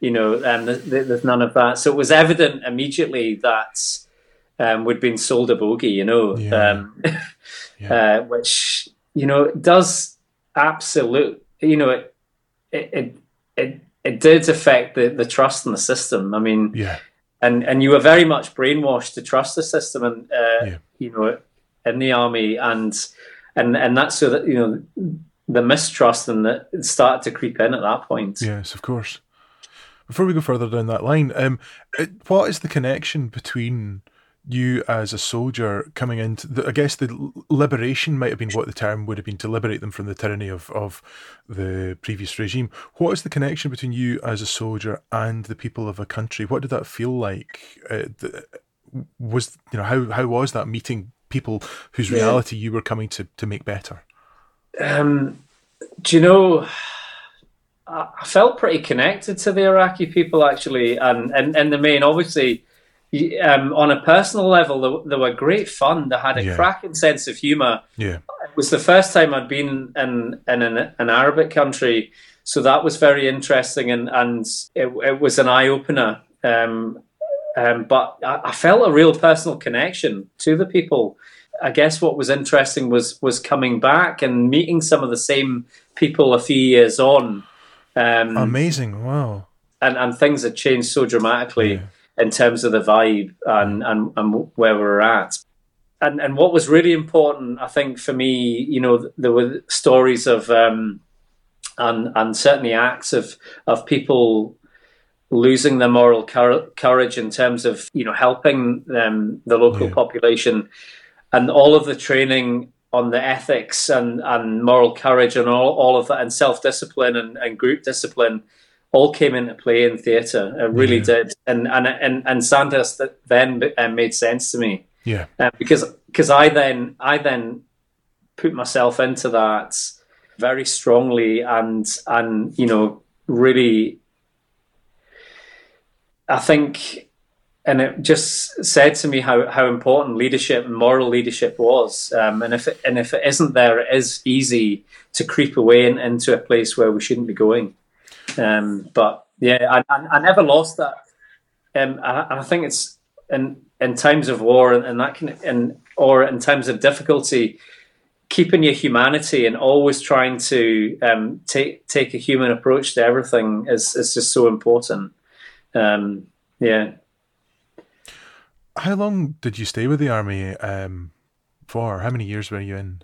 you know, um, there's none of that. So it was evident immediately that um, we'd been sold a bogey, you know, yeah. Um, yeah. uh, which you know does absolute, you know, it it it it, it did affect the, the trust in the system. I mean, yeah. and and you were very much brainwashed to trust the system, and uh, yeah. you know, in the army, and and and that's so that you know the mistrust and that started to creep in at that point. Yes, of course. Before we go further down that line, um, it, what is the connection between you as a soldier coming into the, I guess the liberation might have been what the term would have been to liberate them from the tyranny of, of the previous regime. What is the connection between you as a soldier and the people of a country? What did that feel like? Uh, the, was you know how how was that meeting people whose reality yeah. you were coming to to make better? Um, do you know? I felt pretty connected to the Iraqi people actually, and and in the main, obviously um, on a personal level, they, they, were great fun. They had a yeah. cracking sense of humour. Yeah. It was the first time I'd been in in an, an Arabic country, so that was very interesting, and and it, it was an eye opener. Um, um, but I, I, felt a real personal connection to the people. I guess what was interesting was was coming back and meeting some of the same people a few years on. Um, Amazing! Wow. And and things had changed so dramatically. Yeah in terms of the vibe and, and, and where we're at. And, and what was really important, I think, for me, you know, there were stories of, um, and, and certainly acts of, of people losing their moral courage in terms of, you know, helping them, the local yeah. population and all of the training on the ethics and, and moral courage and all, all of that and self-discipline and, and group discipline all came into play in theatre. It really yeah. did, and and and and Sandhurst then uh, made sense to me. Yeah, uh, because because I then I then put myself into that very strongly, and and you know really, I think, and it just said to me how how important leadership and moral leadership was, um, and if it, and if it isn't there, it is easy to creep away in, into a place where we shouldn't be going. Um, but yeah, I, I, I, never lost that. Um, I, I, think it's in in times of war and, and that can and or in times of difficulty, keeping your humanity and always trying to um, take take a human approach to everything is is just so important. Um, yeah. How long did you stay with the army um, for? How many years were you in?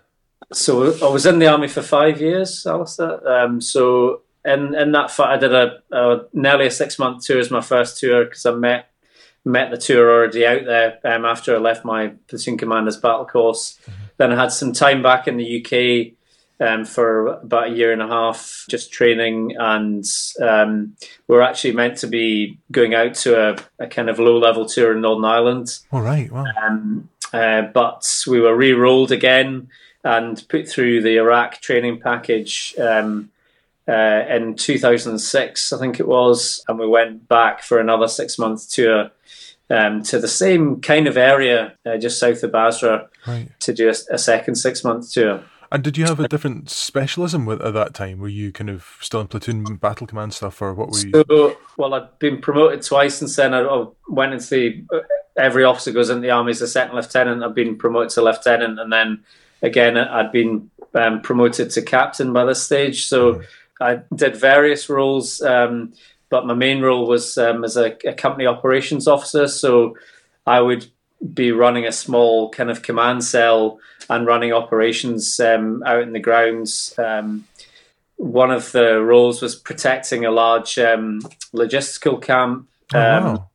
So I was in the army for five years, Alistair. Um, so in in that I did a, a nearly a six month tour as my first tour because I met met the tour already out there um, after I left my platoon commander's battle course. Mm-hmm. Then I had some time back in the UK um, for about a year and a half, just training, and um, we are actually meant to be going out to a, a, kind of low level tour in Northern Ireland. All right, wow. Um, uh, but we were re-rolled again and put through the Iraq training package. Um, uh, in 2006, I think it was, and we went back for another six month tour um, to the same kind of area uh, just south of Basra right. to do a, a second six month tour. And did you have a different specialism with, at that time? Were you kind of still in platoon battle command stuff, or what were you? So, well, I'd been promoted twice since then. I, I went into the every officer goes into the army as a second lieutenant. I've been promoted to lieutenant, and then again I'd been um, promoted to captain by this stage. So. Mm I did various roles, um, but my main role was um, as a, a, company operations officer. So I would be running a small kind of command cell and running operations um, out in the grounds. Um, one of the roles was protecting a large um, logistical camp. Oh, wow. Um,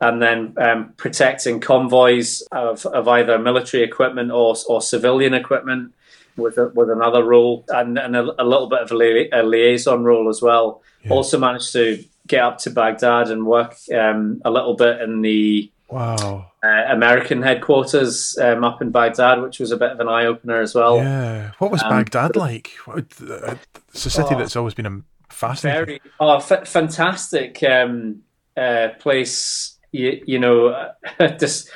and then protecting convoys of, of either military equipment or, or civilian equipment with a, with another role and, and a, a little bit of a, li- a, liaison role as well. Yeah. Also managed to get up to Baghdad and work um, a little bit in the wow uh, American headquarters um, up in Baghdad, which was a bit of an eye opener as well. Yeah, what was um, Baghdad like? It's a city oh, that's always been a fascinating. Very, oh, f- fantastic um, uh, place. You, you know, just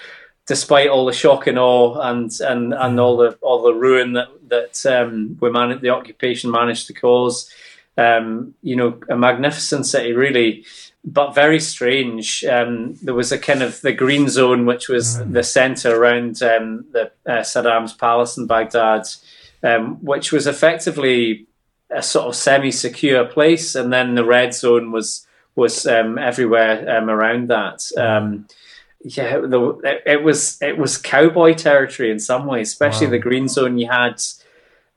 despite all the shock and awe and and and all the all the ruin that that um, we managed, the occupation managed to cause. Um, you know, a magnificent city, really, but very strange. Um, there was a kind of the green zone, which was mm. the center around um, the uh, Saddam's palace in Baghdad, um, which was effectively a sort of semi-secure place, and then the red zone was was um, everywhere um, around that. Um, yeah, the, it was it was cowboy territory in some ways, especially wow. the green zone. You had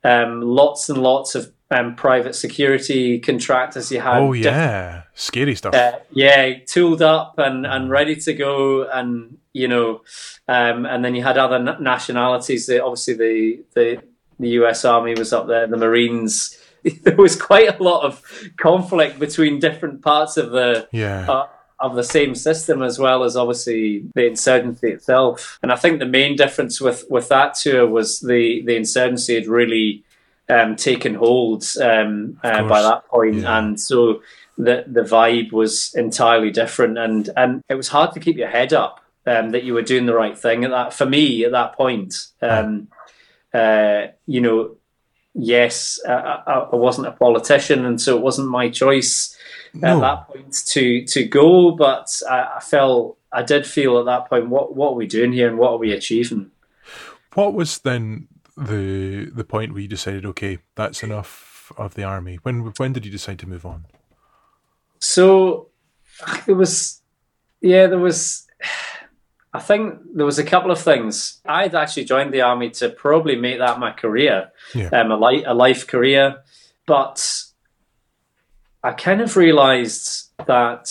um, lots and lots of um, private security contractors. You had oh yeah, scary stuff. Uh, yeah, tooled up and, and ready to go, and you know, um, and then you had other nationalities. Obviously, the, the the U.S. Army was up there, the Marines. There was quite a lot of conflict between different parts of the yeah. Uh, of the same system as well as obviously the insurgency itself. And I think the main difference with, with that tour was the, the insurgency had really um, taken hold um, uh, by that point. Yeah. and so the the vibe was entirely different, and and it was hard to keep your head up um, that you were doing the right thing. At that, for me, at that point, um, uh, you know, yes, I, I, wasn't a politician, and so it wasn't my choice no. at that point to to go. But I, I felt I did feel at that point, what what are we doing here, and what are we achieving? What was then the the point where you decided, okay, that's enough of the army? When when did you decide to move on? So it was, yeah, there was. I think there was a couple of things. I'd actually joined the army to probably make that my career, yeah. um, a, life, a life career. But I kind of realised that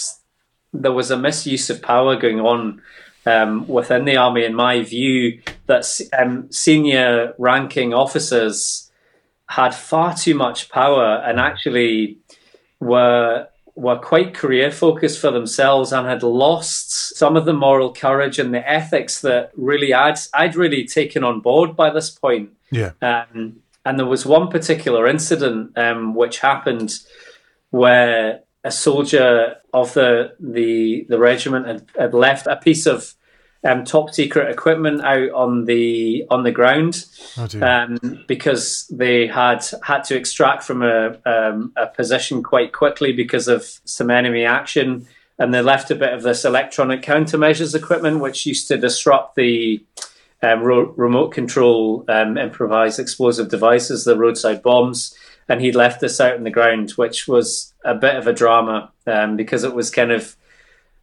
there was a misuse of power going on um, within the army, in my view, that um, senior ranking officers had far too much power and actually were were quite career focused for themselves and had lost some of the moral courage and the ethics that really I'd I'd really taken on board by this point. Yeah. Um, and there was one particular incident um, which happened where a soldier of the the the regiment had, had left a piece of um, top secret equipment out on the on the ground oh, um, because they had had to extract from a, um, a position quite quickly because of some enemy action, and they left a bit of this electronic countermeasures equipment which used to disrupt the um, ro- remote control um, improvised explosive devices, the roadside bombs. And he'd left this out in the ground, which was a bit of a drama um, because it was kind of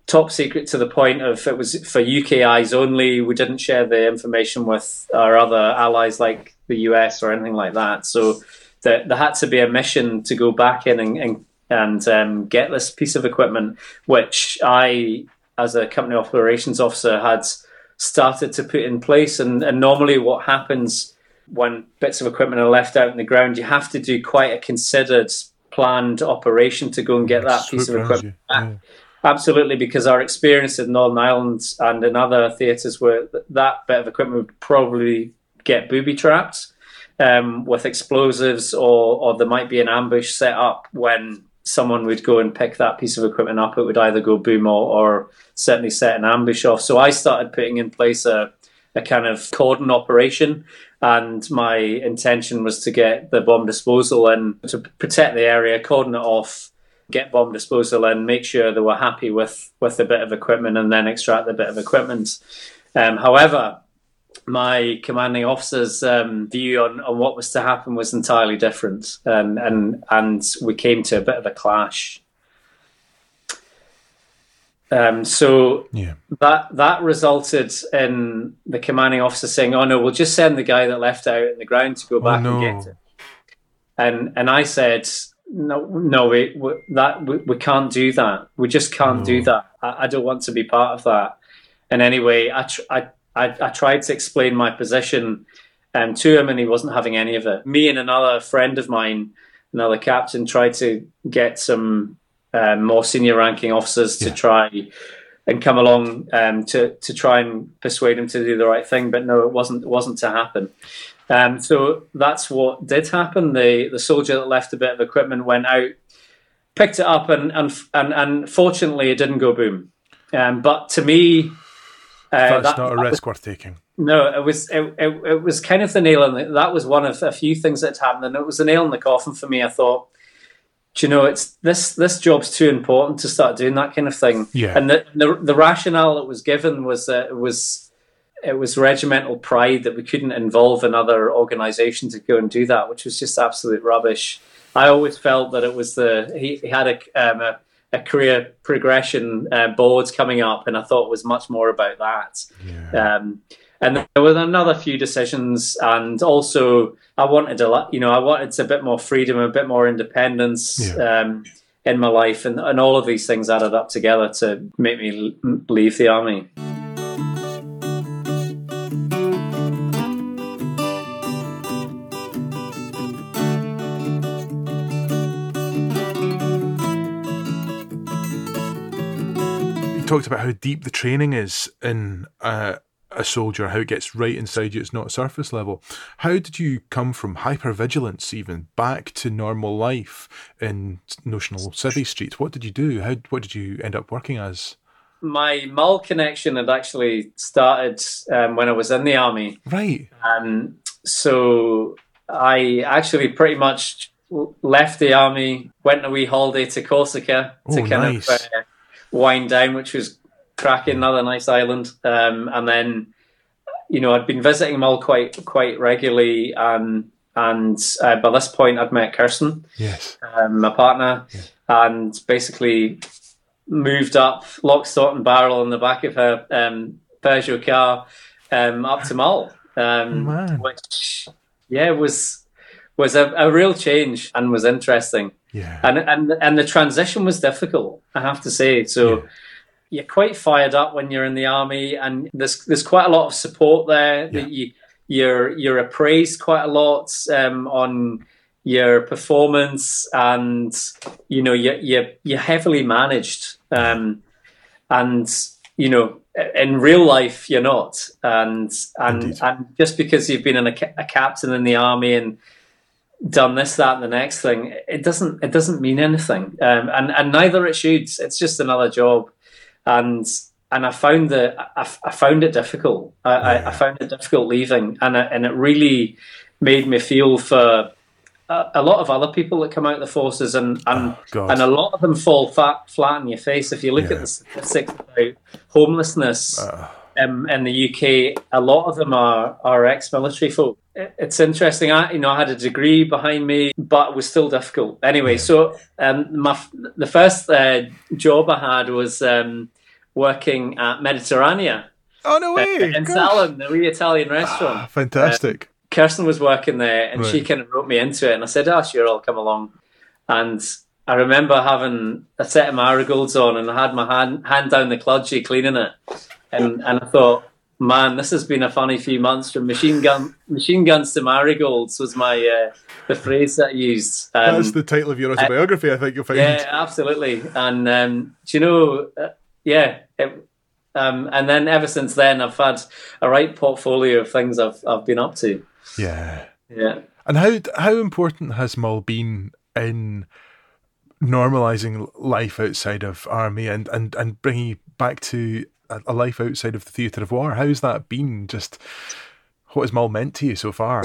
top secret to the point of it was for UK eyes only. We didn't share the information with our other allies like the US or anything like that. So there, there had to be a mission to go back in and and, and um, get this piece of equipment, which I, as a company operations officer, had started to put in place. And, and normally, what happens when bits of equipment are left out in the ground, you have to do quite a considered planned operation to go and get that piece of equipment back. Yeah. Absolutely, because our experience in Northern Ireland and in other theatres where that bit of equipment would probably get booby trapped um, with explosives, or, or there might be an ambush set up when someone would go and pick that piece of equipment up. It would either go boom or, or certainly set an ambush off. So I started putting in place a, a kind of cordon operation and my intention was to get the bomb disposal and to protect the area, cordon it off, get bomb disposal and make sure they were happy with with the bit of equipment and then extract the bit of equipment. Um, however, my commanding officer's um, view on, on what was to happen was entirely different, and and and we came to a bit of a clash. Um, so yeah. that that resulted in the commanding officer saying, "Oh no, we'll just send the guy that left out in the ground to go oh, back oh, no. and get it." And and I said, no, no, we, we that we, we, can't do that. We just can't no. do that. I, I, don't want to be part of that. And anyway, I, tr- I, I, I, tried to explain my position um, to him, and he wasn't having any of it. Me and another friend of mine, another captain, tried to get some um, more senior ranking officers yeah. to try and come along um, to to try and persuade him to do the right thing. But no, it wasn't. It wasn't to happen. Um, so that's what did happen. The the soldier that left a bit of equipment went out, picked it up, and and and, and fortunately it didn't go boom. Um, but to me, uh, that's that, not a risk was, worth taking. No, it was it, it, it, was kind of the nail in the, that was one of a few things that happened, and it was the nail in the coffin for me. I thought, you know, it's this this job's too important to start doing that kind of thing. Yeah, and the the, the rationale that was given was that it was it was regimental pride that we couldn't involve another organisation to go and do that, which was just absolute rubbish. I always felt that it was the he, he had a, um, a, a career progression uh, board coming up, and I thought it was much more about that. Yeah. Um, and there were another few decisions, and also I wanted a lot, you know, I wanted a bit more freedom, a bit more independence Yeah. um, in my life, and, and all of these things added up together to make me leave the army. You talked about how deep the training is in uh, a soldier, how it gets right inside you. It's not surface level. How did you come from hypervigilance even back to normal life in notional civvy street? What did you do? How what did you end up working as? My Mull connection had actually started um, when I was in the army. Right. Um, so I actually pretty much left the army, went on a wee holiday to Corsica to Oh, kind nice. of uh, wind down, which was cracking, another nice island. Um, and then, you know, I'd been visiting Mull quite quite regularly, um, and uh, by this point, I'd met Kirsten, Yes. um, my partner, and basically moved up lock, stock, and barrel on the back of her um, Peugeot car um, up to Mull, um, Man. which yeah was was a, a real change and was interesting, Yeah. and and and the transition was difficult, I have to say. So. Yeah. You're quite fired up when you're in the army, and there's there's quite a lot of support there. Yeah. That you you're you're appraised quite a lot um, on your performance, and you know you you you're heavily managed, um, and you know in real life you're not, and and Indeed. and just because you've been a, a captain in the army and done this, that, and the next thing, it doesn't it doesn't mean anything, um, and and neither it should. It's just another job, and and I found that I, I found it difficult. I, I, I found it difficult leaving, and I, and it really made me feel for a, a lot of other people that come out of the forces, and and Oh, and a lot of them fall fat, flat in your face. If you look Yeah. at the statistics about homelessness Uh, um, in the UK, a lot of them are are ex-military folk. It- It's interesting. I, you know, I had a degree behind me, but it was still difficult. Anyway, so um, my the first uh, job I had was um, working at Mediterranea oh no way! in Gosh. Salen, the wee Italian restaurant. Ah, fantastic. Kirsten was working there, and she kind of wrote me into it, and I said, "Oh, sure, I'll come along." And I remember having a set of marigolds on, and I had my hand hand down the kludgy cleaning it, and and I thought, "Man, this has been a funny few months from machine gun machine guns to marigolds." Was my uh, the phrase that I used. Um, That's the title of your autobiography. I think you'll find. yeah, absolutely. And um, do you know? Yeah. It, um, and then ever since then, I've had a right portfolio of things I've I've been up to. yeah. Yeah. And how how important has Mull been in normalizing life outside of army and and and bringing you back to a, life outside of the theatre of war? How's that been? Just what has Mull meant to you so far?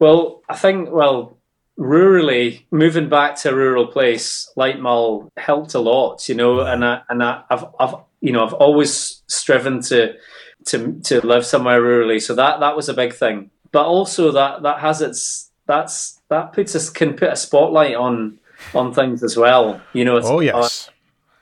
Well, I think well, rurally moving back to a rural place like Mull helped a lot, you know, and I, and I, I've I've you know I've always striven to to to live somewhere rurally, so that that was a big thing. But also that that has its that's that puts us can put a spotlight on on things as well, you know. Oh yes,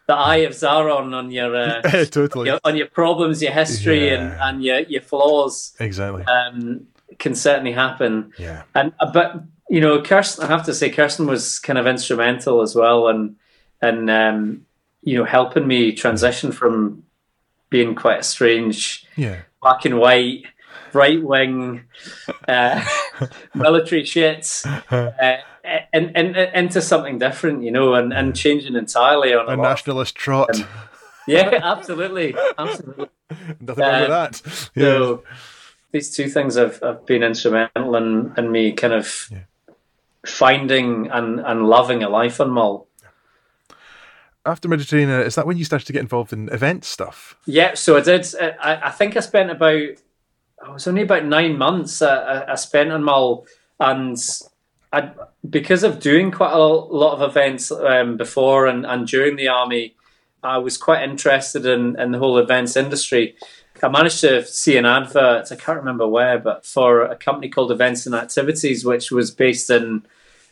the eye of Sauron on your, uh, totally, your on your problems, your history, and Yeah. and your your flaws exactly. um, can certainly happen. yeah, And uh, but you know, Kirsten, I have to say, Kirsten was kind of instrumental as well, and and um, you know, helping me transition from being quite a strange yeah, black and white, right wing, uh, military shit, uh, and, and, and into something different, you know, and, and changing entirely on a, a nationalist trot. Yeah, absolutely, absolutely. Nothing wrong with uh, that. Yeah. So these two things have, have been instrumental in, in me kind of Yeah. Finding and, and loving a life on Mull. After Mediterranea, is that when you started to get involved in event stuff? Yeah, so I did. I, I think I spent about. I was only about nine months. Uh, I, I spent on Mull, and I, because of doing quite a lot of events um, before and, and during the army, I was quite interested in, in the whole events industry. I managed to see an advert. I can't remember where, but for a company called Events and Activities, which was based in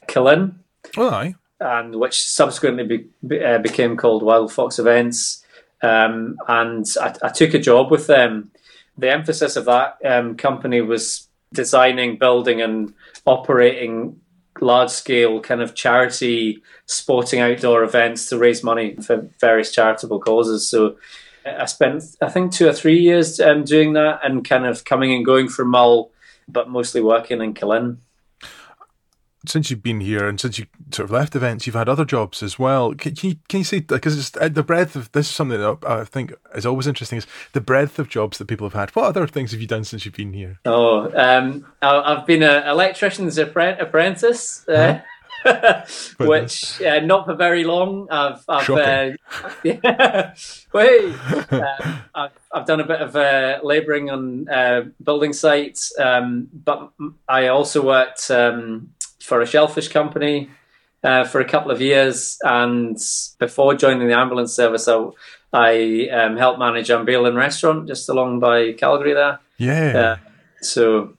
Killin. Oh, aye. and which subsequently be, uh, became called Wild Fox Events. Um, and I, I, took a job with them. The emphasis of that um, company was designing, building, and operating large scale kind of charity sporting outdoor events to raise money for various charitable causes. So I spent, I think, two or three years um, doing that and kind of coming and going from Mull, but mostly working in Killin since you've been here and since you sort of left events, you've had other jobs as well. Can, can you can you say because uh, the breadth of this is something that I think is always interesting is the breadth of jobs that people have had. What other things have you done since you've been here? Oh, um, I've been an electrician's apprentice. Uh, which uh, not for very long. I've, I've uh, yeah, wait, um, I've, I've done a bit of uh, labouring on uh, building sites, um, but I also worked um, for a shellfish company uh, for a couple of years, and before joining the ambulance service, I, I um, helped manage Am Birlinn Restaurant just along by Calgary there. Yeah. Uh, so.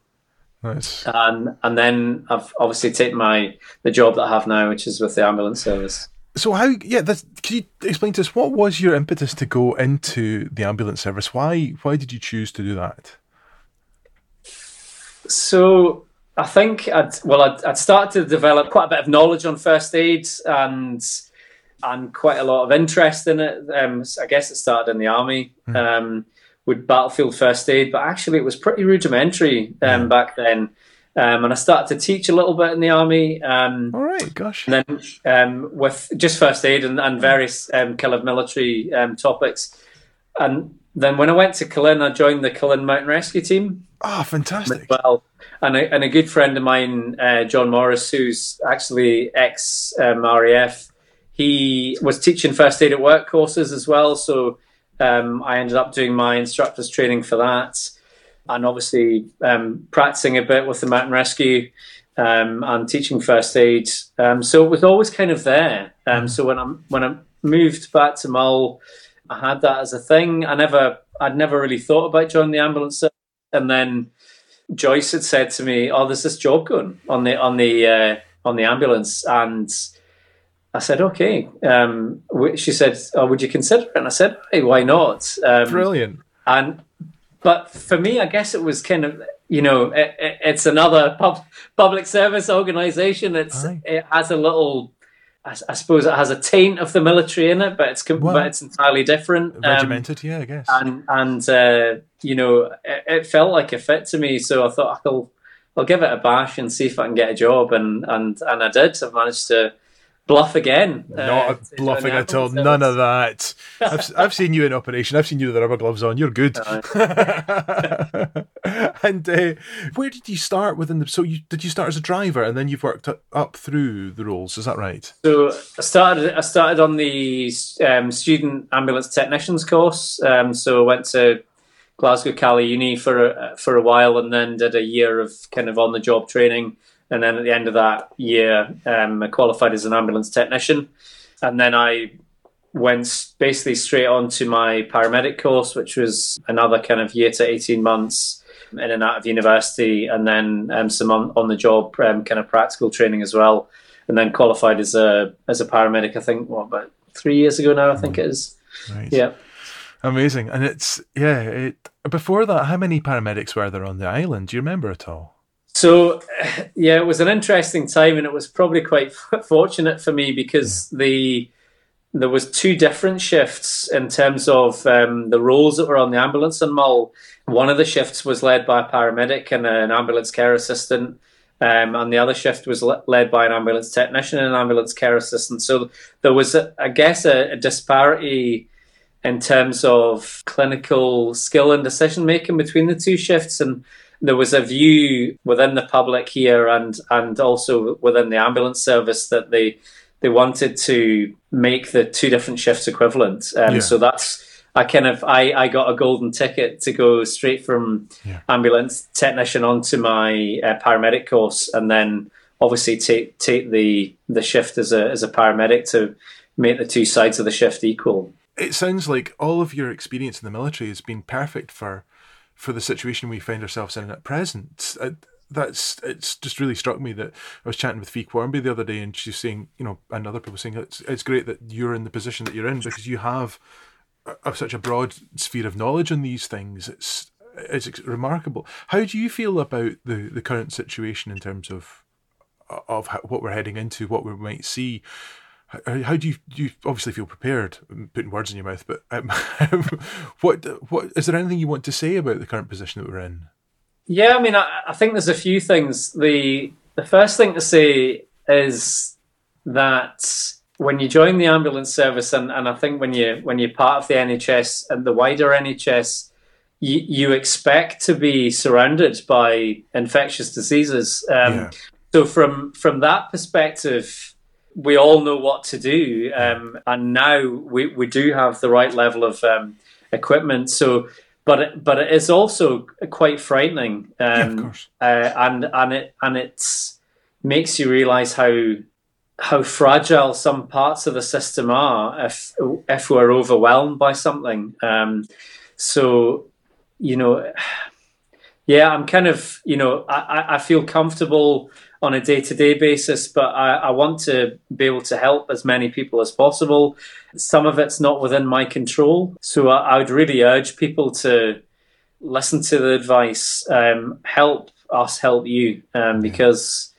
Nice. And and then I've obviously taken my the job that I have now, which is with the ambulance service. So how? Yeah, this, can you explain to us what was your impetus to go into the ambulance service? Why why did you choose to do that? So I think I'd well, I'd, I'd started to develop quite a bit of knowledge on first aid and and quite a lot of interest in it. Um, I guess it started in the army mm. um, with battlefield first aid, but actually it was pretty rudimentary um, back then. Um, and I started to teach a little bit in the army. Um, All right, gosh. And then um, with just first aid and, and various um, kind of military topics. And then when I went to Killin, I joined the Killin Mountain Rescue Team. Oh, fantastic! Well, and a, and a good friend of mine, uh, John Morris, who's actually ex um, RAF, he was teaching first aid at work courses as well. So um, I ended up doing my instructor's training for that, and obviously um, practicing a bit with the mountain rescue um, and teaching first aid. Um, so it was always kind of there. Um, so when I when I moved back to Mull, I had that as a thing. I never I'd never really thought about joining the ambulance, and then Joyce had said to me, "Oh, there's this job going on the on the uh, on the ambulance," and I said, "Okay." Um, she said, "Oh, would you consider it?" And I said, "Hey, why not?" Um, Brilliant. And but for me, I guess it was kind of you know it, it, it's another pub, public service organisation. It's Aye. it has a little I, I, suppose it has a taint of the military in it, but it's well, but it's entirely different. Um, regimented, um, yeah, I guess. And and uh, you know, it, it, felt like a fit to me, so I thought I'll I'll give it a bash and see if I can get a job, and and and I did. I've managed to bluff again. Not uh, bluffing at all. None of that. I've, I've seen you in operation. I've seen you with the rubber gloves on. You're good. and uh, where did you start within the? So you did you start as a driver, and then you've worked up, through the roles. Is that right? So I started. I started on the um, student ambulance technicians course. Um, so I went to Glasgow Caley Uni for a, for a while, and then did a year of kind of on the job training and then at the end of that year, um, I qualified as an ambulance technician. And then I went basically straight on to my paramedic course, which was another kind of year to 18 months in and out of university, and then um, some on, on the job um, kind of practical training as well. And then qualified as a as a paramedic, I think, what, about three years ago now, I think it is. Right. Yeah. Amazing. And it's, yeah, it, before that, how many paramedics were there on the island? Do you remember at all? So, yeah, it was an interesting time, and it was probably quite fortunate for me because the there was two different shifts in terms of um, the roles that were on the ambulance and Mull. One of the shifts was led by a paramedic and an ambulance care assistant, um, and the other shift was le- led by an ambulance technician and an ambulance care assistant. So there was, a, I guess, a, a disparity in terms of clinical skill and decision making between the two shifts, and there was a view within the public here and and also within the ambulance service that they they wanted to make the two different shifts equivalent. Um, yeah. So that's I kind of I, I got a golden ticket to go straight from yeah. ambulance technician onto my uh, paramedic course, and then obviously take take the the shift as a as a paramedic to make the two sides of the shift equal. It sounds like all of your experience in the military has been perfect for for the situation we find ourselves in at present. Uh, that's it's just really struck me that I was chatting with Fee Quarmby the other day, and she's saying, you know, and other people saying it's it's great that you're in the position that you're in because you have such a broad sphere of knowledge on these things. It's it's remarkable. How do you feel about the the current situation in terms of of what we're heading into, what we might see? How, how do you do you obviously feel prepared? I'm putting words in your mouth, but um, what what is there anything you want to say about the current position that we're in? Yeah, I mean, I, I think there's a few things. the The first thing to say is that when you join the ambulance service, and, and I think when you when you're part of the NHS and the wider NHS, you, you expect to be surrounded by infectious diseases. Um, yeah. So from from that perspective, we all know what to do, um, and now we, we do have the right level of um, equipment. So, but it, but it is also quite frightening, um, yeah, uh, and and it and it makes you realise how how fragile some parts of the system are if if we're overwhelmed by something. Um, so, you know, yeah, I'm kind of you know I, I feel comfortable on a day to day basis, but I, I, want to be able to help as many people as possible. Some of it's not within my control. So I, I would really urge people to listen to the advice, um, help us help you, um, because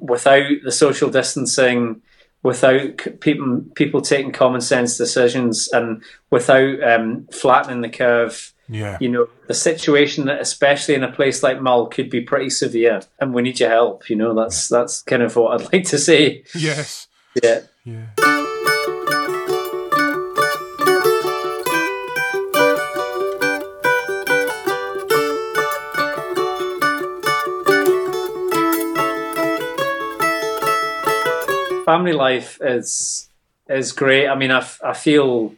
without the social distancing, without people people taking common sense decisions, and without um, flattening the curve, yeah. You know, the situation, especially in a place like Mull, could be pretty severe, and we need your help. You know, that's that's kind of what I'd like to say. Yes. Yeah. Yeah. Family life is is great. I mean, I, I feel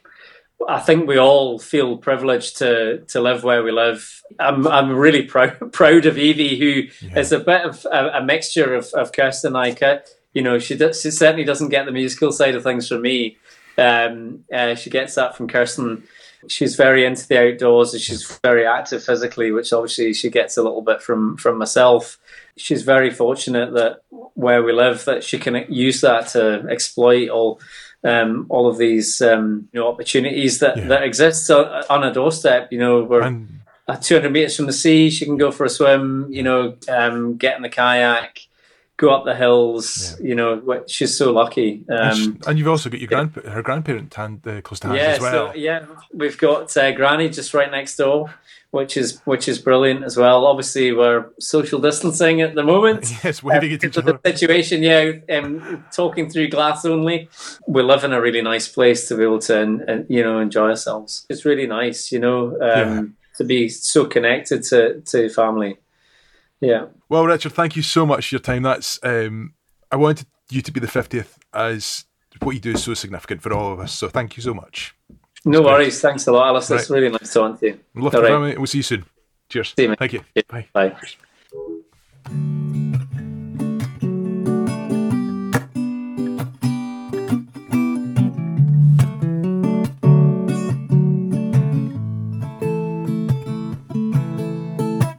I think we all feel privileged to to live where we live. I'm I'm really proud proud of Evie, who yeah. is a bit of a, a mixture of, of Kirsten and I. You know, she, does, she certainly doesn't get the musical side of things from me. Um, uh, she gets that from Kirsten. She's very into the outdoors and she's very active physically, which obviously she gets a little bit from from myself. She's very fortunate that where we live that she can use that to exploit all um, all of these um, you know opportunities that yeah. that exist on a doorstep. You know, we're and, 200 meters from the sea. She can go for a swim. You know, um, get in the kayak. Go up the hills, yeah. you know. She's so lucky, um, and, she, and, you've also got your grand her grandparent hand, uh, close to hand yeah, as well. So, yeah, we've got uh, Granny just right next door which is which is brilliant as well. Obviously, we're social distancing at the moment. Yes, waving at each other. The situation, yeah, um, talking through glass only. We live in a really nice place to be able to, and, you know, enjoy ourselves. It's really nice, you know, um, yeah. to be so connected to to family. Yeah. Well, Richard, thank you so much for your time. That's um, I wanted you to be the fiftieth, as what you do is so significant for all of us. So, thank you so much. No worries. Thanks a lot, Alice. Right. It's really nice talking to you. Love to right. We'll see you soon. Cheers. See you, Thank you. Yeah. Bye. Bye.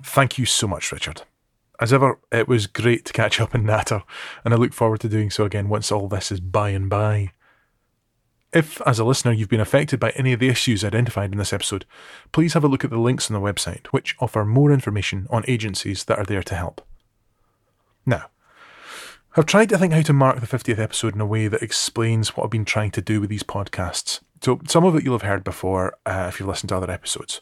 Thank you so much, Richard. As ever, it was great to catch up in Natter, and I look forward to doing so again once all this is by and by. If, as a listener, you've been affected by any of the issues identified in this episode, please have a look at the links on the website, which offer more information on agencies that are there to help. Now, I've tried to think how to mark the 50th episode in a way that explains what I've been trying to do with these podcasts. So, some of it you'll have heard before uh, if you've listened to other episodes.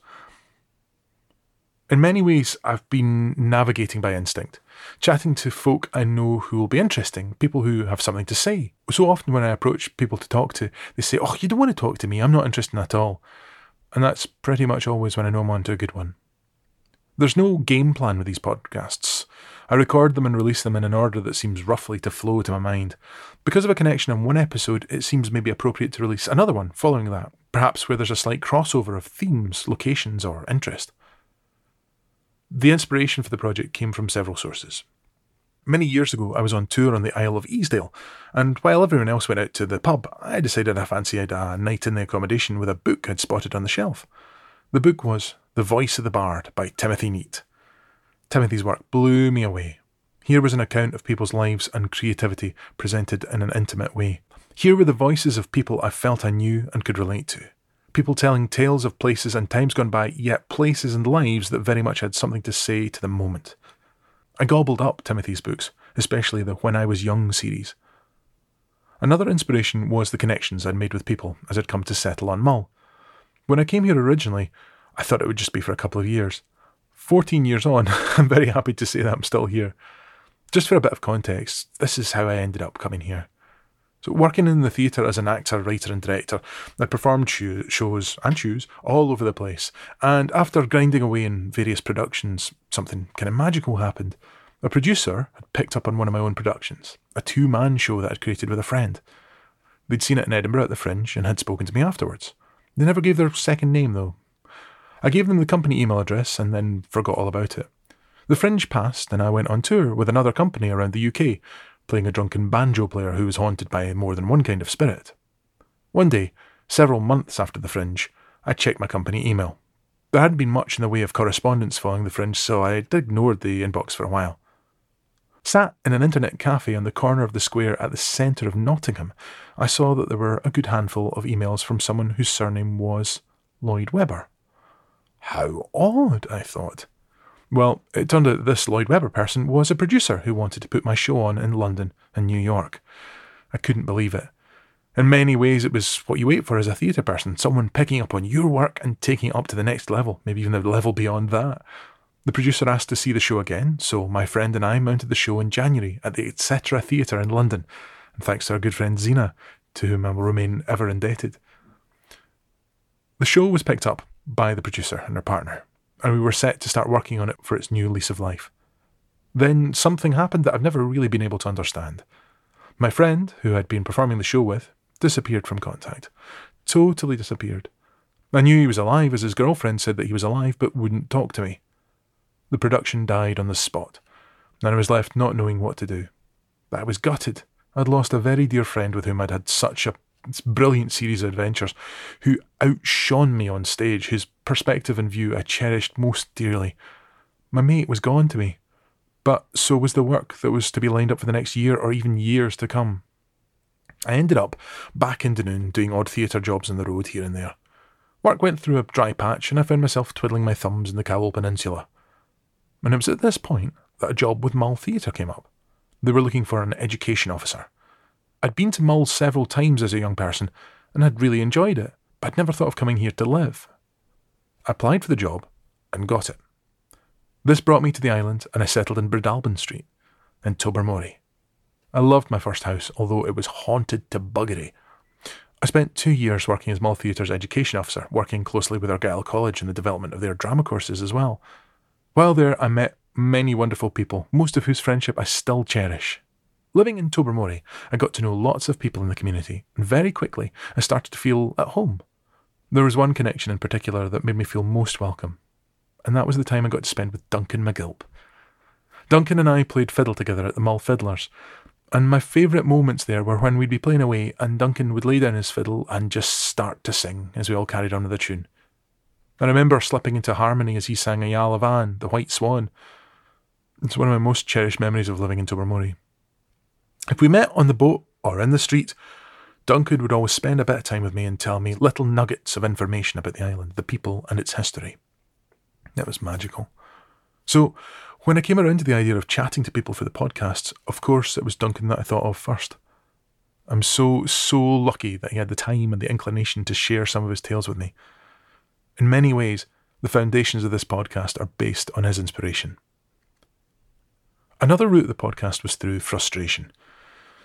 In many ways, I've been navigating by instinct, chatting to folk I know who will be interesting, people who have something to say. So often, when I approach people to talk to, they say, Oh, you don't want to talk to me, I'm not interested at all. And that's pretty much always when I know I'm onto a good one. There's no game plan with these podcasts. I record them and release them in an order that seems roughly to flow to my mind. Because of a connection in one episode, it seems maybe appropriate to release another one following that, perhaps where there's a slight crossover of themes, locations, or interest. The inspiration for the project came from several sources. Many years ago, I was on tour on the Isle of Easdale, and while everyone else went out to the pub, I decided I fancied a night in the accommodation with a book I'd spotted on the shelf. The book was The Voice of the Bard by Timothy Neat. Timothy's work blew me away. Here was an account of people's lives and creativity presented in an intimate way. Here were the voices of people I felt I knew and could relate to. People telling tales of places and times gone by, yet places and lives that very much had something to say to the moment. I gobbled up Timothy's books, especially the When I Was Young series. Another inspiration was the connections I'd made with people as I'd come to settle on Mull. When I came here originally, I thought it would just be for a couple of years. 14 years on, I'm very happy to say that I'm still here. Just for a bit of context, this is how I ended up coming here. So, working in the theatre as an actor, writer, and director, I performed shows and shows all over the place. And after grinding away in various productions, something kind of magical happened. A producer had picked up on one of my own productions, a two man show that I'd created with a friend. They'd seen it in Edinburgh at the Fringe and had spoken to me afterwards. They never gave their second name, though. I gave them the company email address and then forgot all about it. The Fringe passed, and I went on tour with another company around the UK, playing a drunken banjo player who was haunted by more than one kind of spirit. One day, several months after the Fringe, I checked my company email. There hadn't been much in the way of correspondence following the Fringe, so I ignored the inbox for a while. Sat in an internet cafe on the corner of the square at the centre of Nottingham, I saw that there were a good handful of emails from someone whose surname was Lloyd Webber. How odd, I thought. Well, it turned out this Lloyd Webber person was a producer who wanted to put my show on in London and New York. I couldn't believe it. In many ways, it was what you wait for as a theatre person someone picking up on your work and taking it up to the next level, maybe even the level beyond that. The producer asked to see the show again, so my friend and I mounted the show in January at the Etc. Theatre in London, and thanks to our good friend Zena, to whom I will remain ever indebted. The show was picked up by the producer and her partner, and we were set to start working on it for its new lease of life. Then something happened that I've never really been able to understand. My friend, who I'd been performing the show with, disappeared from contact. Totally disappeared. I knew he was alive as his girlfriend said that he was alive but wouldn't talk to me. The production died on the spot, and I was left not knowing what to do. I was gutted. I'd lost a very dear friend with whom I'd had such a brilliant series of adventures, who outshone me on stage, whose perspective and view I cherished most dearly. My mate was gone to me, but so was the work that was to be lined up for the next year or even years to come. I ended up back in Dunoon doing odd theatre jobs on the road here and there. Work went through a dry patch, and I found myself twiddling my thumbs in the Cowal Peninsula. And it was at this point that a job with Mull Theatre came up. They were looking for an education officer. I'd been to Mull several times as a young person and had really enjoyed it, but I'd never thought of coming here to live. I applied for the job and got it. This brought me to the island and I settled in Breadalbane Street in Tobermory. I loved my first house, although it was haunted to buggery. I spent two years working as Mull Theatre's education officer, working closely with Argyll College in the development of their drama courses as well. While there, I met many wonderful people, most of whose friendship I still cherish. Living in Tobermory, I got to know lots of people in the community, and very quickly I started to feel at home. There was one connection in particular that made me feel most welcome, and that was the time I got to spend with Duncan McGilp. Duncan and I played fiddle together at the Mull Fiddlers, and my favourite moments there were when we'd be playing away and Duncan would lay down his fiddle and just start to sing as we all carried on with the tune. I remember slipping into harmony as he sang Eala Bhàn, the White Swan. It's one of my most cherished memories of living in Tobermory. If we met on the boat or in the street, Duncan would always spend a bit of time with me and tell me little nuggets of information about the island, the people, and its history. It was magical. So, when I came around to the idea of chatting to people for the podcasts, of course it was Duncan that I thought of first. I'm so, so lucky that he had the time and the inclination to share some of his tales with me. In many ways, the foundations of this podcast are based on his inspiration. Another route of the podcast was through frustration.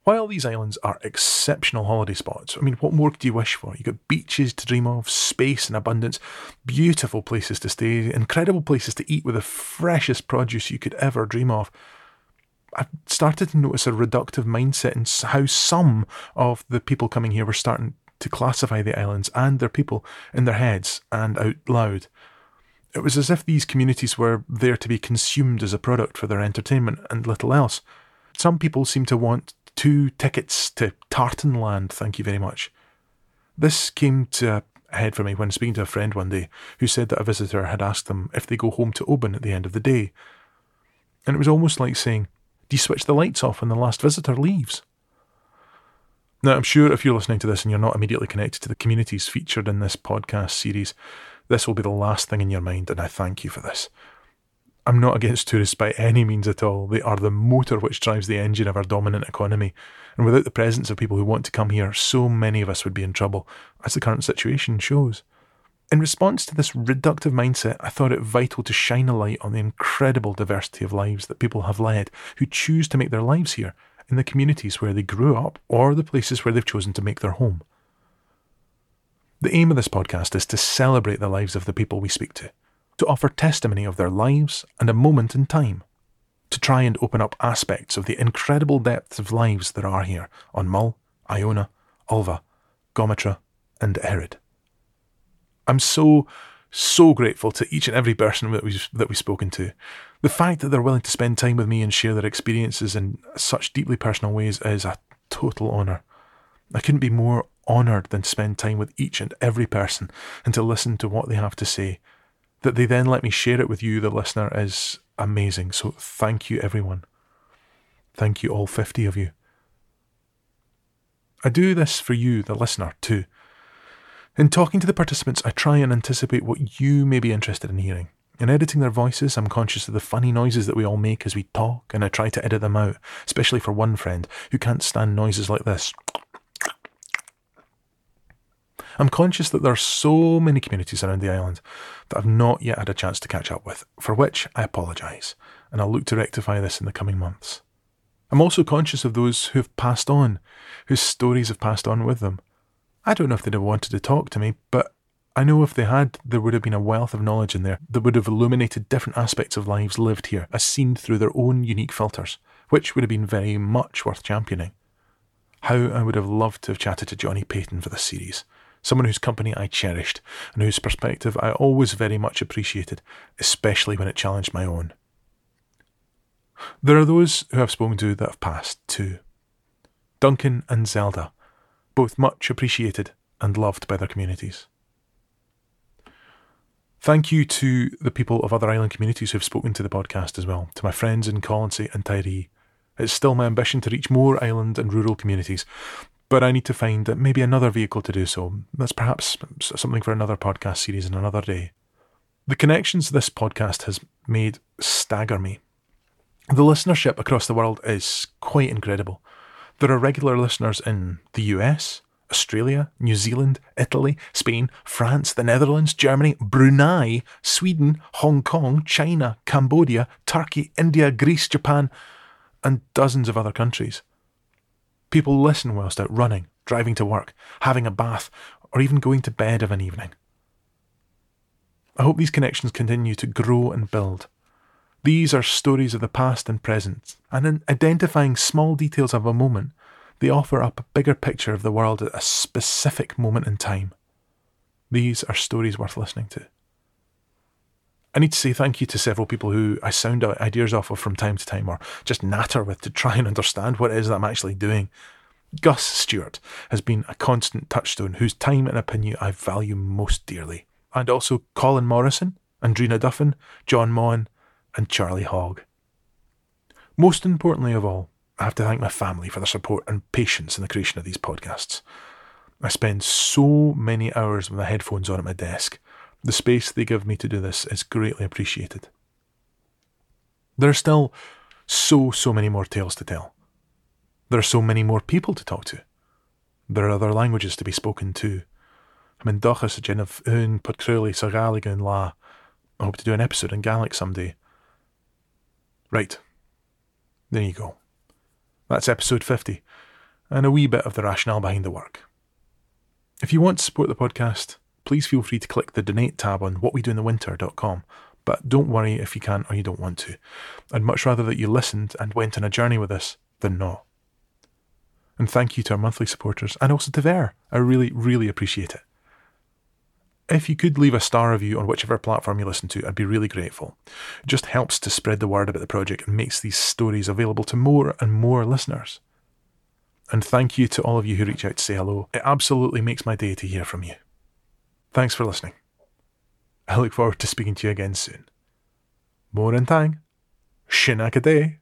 While these islands are exceptional holiday spots, I mean, what more could you wish for? You've got beaches to dream of, space and abundance, beautiful places to stay, incredible places to eat with the freshest produce you could ever dream of. I've started to notice a reductive mindset in how some of the people coming here were starting to classify the islands and their people in their heads and out loud. It was as if these communities were there to be consumed as a product for their entertainment and little else. Some people seem to want two tickets to Tartanland, thank you very much. This came to a head for me when speaking to a friend one day who said that a visitor had asked them if they go home to Oban at the end of the day. And it was almost like saying, Do you switch the lights off when the last visitor leaves? Now, I'm sure if you're listening to this and you're not immediately connected to the communities featured in this podcast series, this will be the last thing in your mind, and I thank you for this. I'm not against tourists by any means at all. They are the motor which drives the engine of our dominant economy. And without the presence of people who want to come here, so many of us would be in trouble, as the current situation shows. In response to this reductive mindset, I thought it vital to shine a light on the incredible diversity of lives that people have led who choose to make their lives here in the communities where they grew up or the places where they've chosen to make their home. The aim of this podcast is to celebrate the lives of the people we speak to, to offer testimony of their lives and a moment in time, to try and open up aspects of the incredible depths of lives there are here on Mull, Iona, Ulva, Gometra, and Erraid. I'm so so grateful to each and every person that we've, that we've spoken to. The fact that they're willing to spend time with me and share their experiences in such deeply personal ways is a total honour. I couldn't be more honoured than to spend time with each and every person and to listen to what they have to say. That they then let me share it with you, the listener, is amazing. So thank you, everyone. Thank you, all 50 of you. I do this for you, the listener, too. In talking to the participants, I try and anticipate what you may be interested in hearing. In editing their voices, I'm conscious of the funny noises that we all make as we talk, and I try to edit them out, especially for one friend who can't stand noises like this. I'm conscious that there are so many communities around the island that I've not yet had a chance to catch up with, for which I apologise, and I'll look to rectify this in the coming months. I'm also conscious of those who have passed on, whose stories have passed on with them. I don't know if they'd have wanted to talk to me, but I know if they had, there would have been a wealth of knowledge in there that would have illuminated different aspects of lives lived here as seen through their own unique filters, which would have been very much worth championing. How I would have loved to have chatted to Johnny Payton for this series, someone whose company I cherished and whose perspective I always very much appreciated, especially when it challenged my own. There are those who I've spoken to that have passed too. Duncan and Zelda, both much appreciated and loved by their communities. Thank you to the people of other island communities who have spoken to the podcast as well, to my friends in Colonsay and Tiree. It's still my ambition to reach more island and rural communities, but I need to find maybe another vehicle to do so. That's perhaps something for another podcast series in another day. The connections this podcast has made stagger me. The listenership across the world is quite incredible. There are regular listeners in the US, Australia, New Zealand, Italy, Spain, France, the Netherlands, Germany, Brunei, Sweden, Hong Kong, China, Cambodia, Turkey, India, Greece, Japan, and dozens of other countries. People listen whilst out running, driving to work, having a bath, or even going to bed of an evening. I hope these connections continue to grow and build. These are stories of the past and present, and in identifying small details of a moment, they offer up a bigger picture of the world at a specific moment in time. These are stories worth listening to. I need to say thank you to several people who I sound ideas off of from time to time or just natter with to try and understand what it is that I'm actually doing. Gus Stewart has been a constant touchstone whose time and opinion I value most dearly. And also Colin Morrison, Andrina Duffin, John Mon, and Charlie Hogg. Most importantly of all, I have to thank my family for their support and patience in the creation of these podcasts. I spend so many hours with my headphones on at my desk. The space they give me to do this is greatly appreciated. There are still so, so many more tales to tell. There are so many more people to talk to. There are other languages to be spoken too. I'm in Dochas gin of un Podcrewley sa Gaelic La. I hope to do an episode in Gaelic someday. Right. There you go. That's episode 50, and a wee bit of the rationale behind the work. If you want to support the podcast, please feel free to click the donate tab on whatwedointhewinter.com, but don't worry if you can't or you don't want to. I'd much rather that you listened and went on a journey with us than not. And thank you to our monthly supporters and also to Ver. I really, really appreciate it. If you could leave a star review on whichever platform you listen to, I'd be really grateful. It just helps to spread the word about the project and makes these stories available to more and more listeners. And thank you to all of you who reach out to say hello. It absolutely makes my day to hear from you. Thanks for listening. I look forward to speaking to you again soon. More in time. Shinakade.